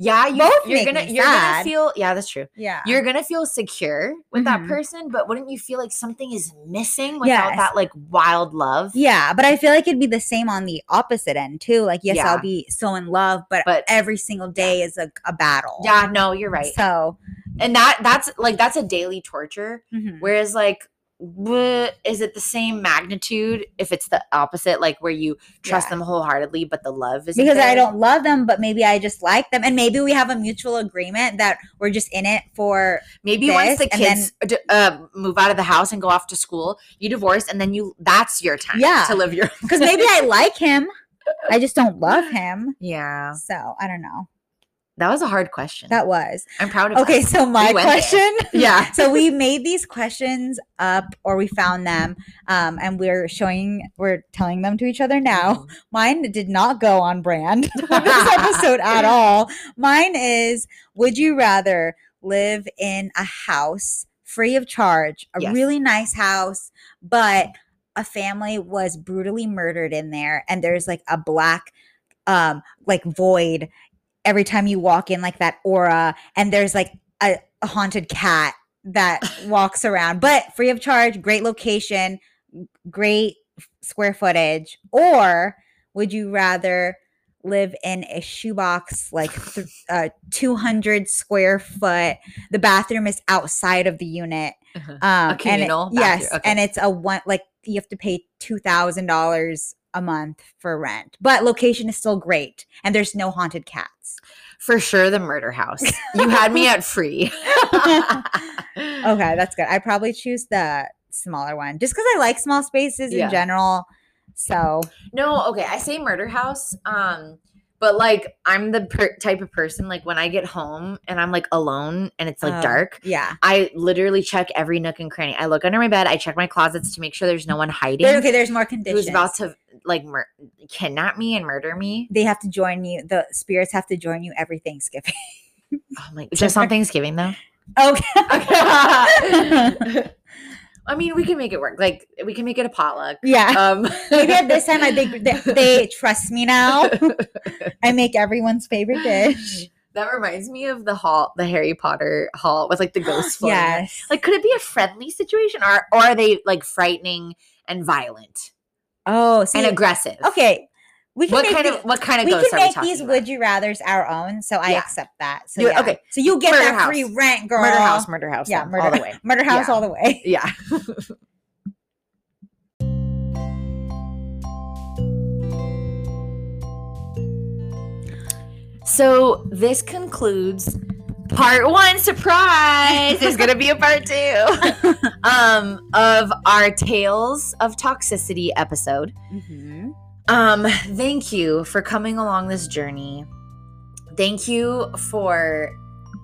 yeah, you, Both you're gonna you're gonna feel yeah, that's true. yeah You're gonna feel secure with that Mhm. person, but wouldn't you feel like something is missing without Yes. that like wild love? yeah but i feel like it'd be the same on the opposite end too like yes Yeah. i'll be so in love but, But- every single day is a, a battle Yeah, no, you're right. so And that that's like that's a daily torture. mhm. Whereas like is it the same magnitude if it's the opposite, like where you trust Yeah. them wholeheartedly, but the love is because I don't love them, but maybe I just like them, and maybe we have a mutual agreement that we're just in it for. Maybe once the this, and then- kids d- uh, move out of the house and go off to school, you divorce, and then you that's your time Yeah. to live your Because maybe I like him, I just don't love him. yeah. So I don't know. That was a hard question. That was I'm proud of. okay. us. So my there. question. Yeah. so we made these questions up, or we found them, um, and we're showing, we're telling them to each other now. Mine did not go on brand for this episode at all. Mine is Would you rather live in a house free of charge, a Yes. really nice house, but a family was brutally murdered in there, and there's like a black, um, like void every time you walk in, like that aura, and there's like a, a haunted cat that walks around, but free of charge, great location, great square footage, or would you rather live in a shoebox like th- uh, 200 square foot the bathroom is outside of the unit Uh-huh. um and it, yes okay. and it's a one like you have to pay $2000 a month for rent but location is still great and there's no haunted cats For sure, the murder house. You had me at free. okay that's good i probably choose the smaller one just because i like small spaces Yeah. in general so No, okay. I say murder house. Um, but like I'm the per- type of person like when I get home and I'm like alone and it's like Oh, dark. yeah I literally check every nook and cranny. I look under my bed. I check my closets to make sure there's no one hiding okay there's more conditions who's about to like mur- kidnap me and murder me. they have to join you the spirits have to join you every thanksgiving Oh my! Just on Thanksgiving though. okay I mean, we can make it work. Like we can make it a potluck. yeah Um, maybe at this time i think they, they trust me now i make everyone's favorite dish That reminds me of the hall, the Harry Potter hall with like the ghosts. floating yes Like, could it be a friendly situation, or or are they like frightening and violent oh see, and aggressive? okay we can What make kind the- of what kind of we ghosts can are we make these about? would you rather's our own so i Yeah. accept that so yeah. okay. so you get Murder that free house. rent girl Murder house, murder house. yeah murder all the way. murder house Yeah. all the way Yeah. so this concludes part one. Surprise! There's gonna be a part two um, of our Tales of Toxicity episode. Mhm. Um, thank you for coming along this journey. Thank you for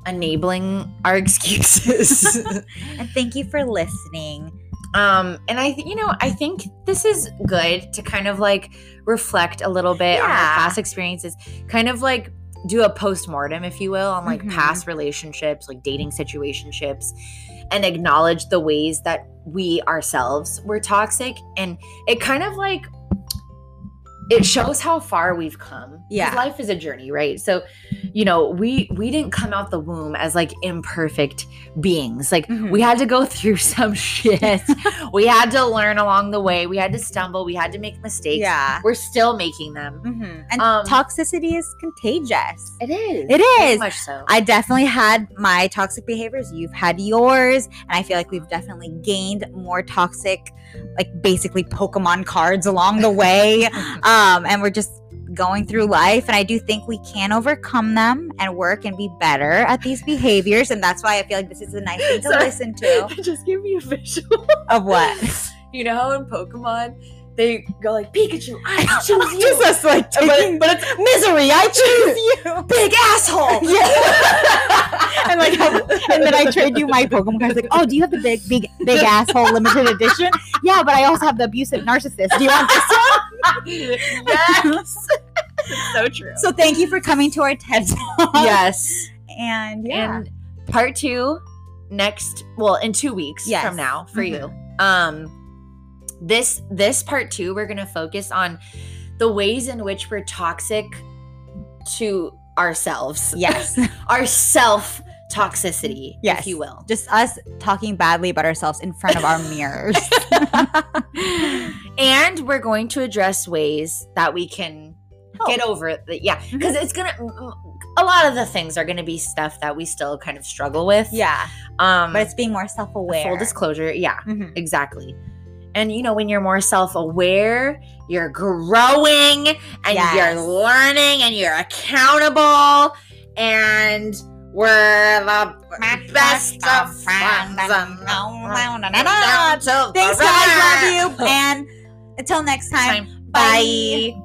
enabling our excuses. and thank you for listening um, and I, th- you know, I think this is good to kind of like reflect a little bit on our past experiences, kind of like do a post mortem, if you will, on like Mhm. past relationships, like dating situationships, and acknowledge the ways that we ourselves were toxic. And it kind of like it shows how far we've come. Yeah. life is a journey, right? So, you know, we we didn't come out the womb as like imperfect beings. Like Mhm. we had to go through some shit. we had to learn along the way. We had to stumble. We had to make mistakes. yeah We're still making them. Mhm. and Um, toxicity is contagious it is it is much so. I definitely had my toxic behaviors. You've had yours. And I feel like we've definitely gained more toxic, like basically Pokemon cards along the way. um, and we're just going through life. And I do think we can overcome them and work and be better at these behaviors. And that's why I feel like this is a nice thing to Sorry. listen to. Just give me a visual. Of what? you know how in Pokemon they go like Pikachu, I choose you. Just us like but, taking but it's misery. I choose you. big asshole. Yeah. and like, and then I trade you my Pokemon cards. Like, oh, do you have the big, big, big asshole limited edition? Yeah, but I also have the abusive narcissist. Do you want this one? yes. So true. So thank you for coming to our TED Talk. yes. and yeah, And part two next well in two weeks Yes. from now for Mhm. you. Um this this part two we're gonna focus on the ways in which we're toxic to ourselves. yes, Our self toxicity, Yes. if you will. just us talking badly about ourselves in front of our mirrors. and we're going to address ways that we can get over it. Yeah, because it's gonna. A lot of the things are gonna be stuff that we still kind of struggle with. yeah, um, but it's being more self-aware. full disclosure. Yeah, Mhm. exactly. And you know, when you're more self-aware, you're growing and Yes. you're learning and you're accountable, and we're the best of friends. and- Thanks, guys. Love you. And until next time, bye. Bye.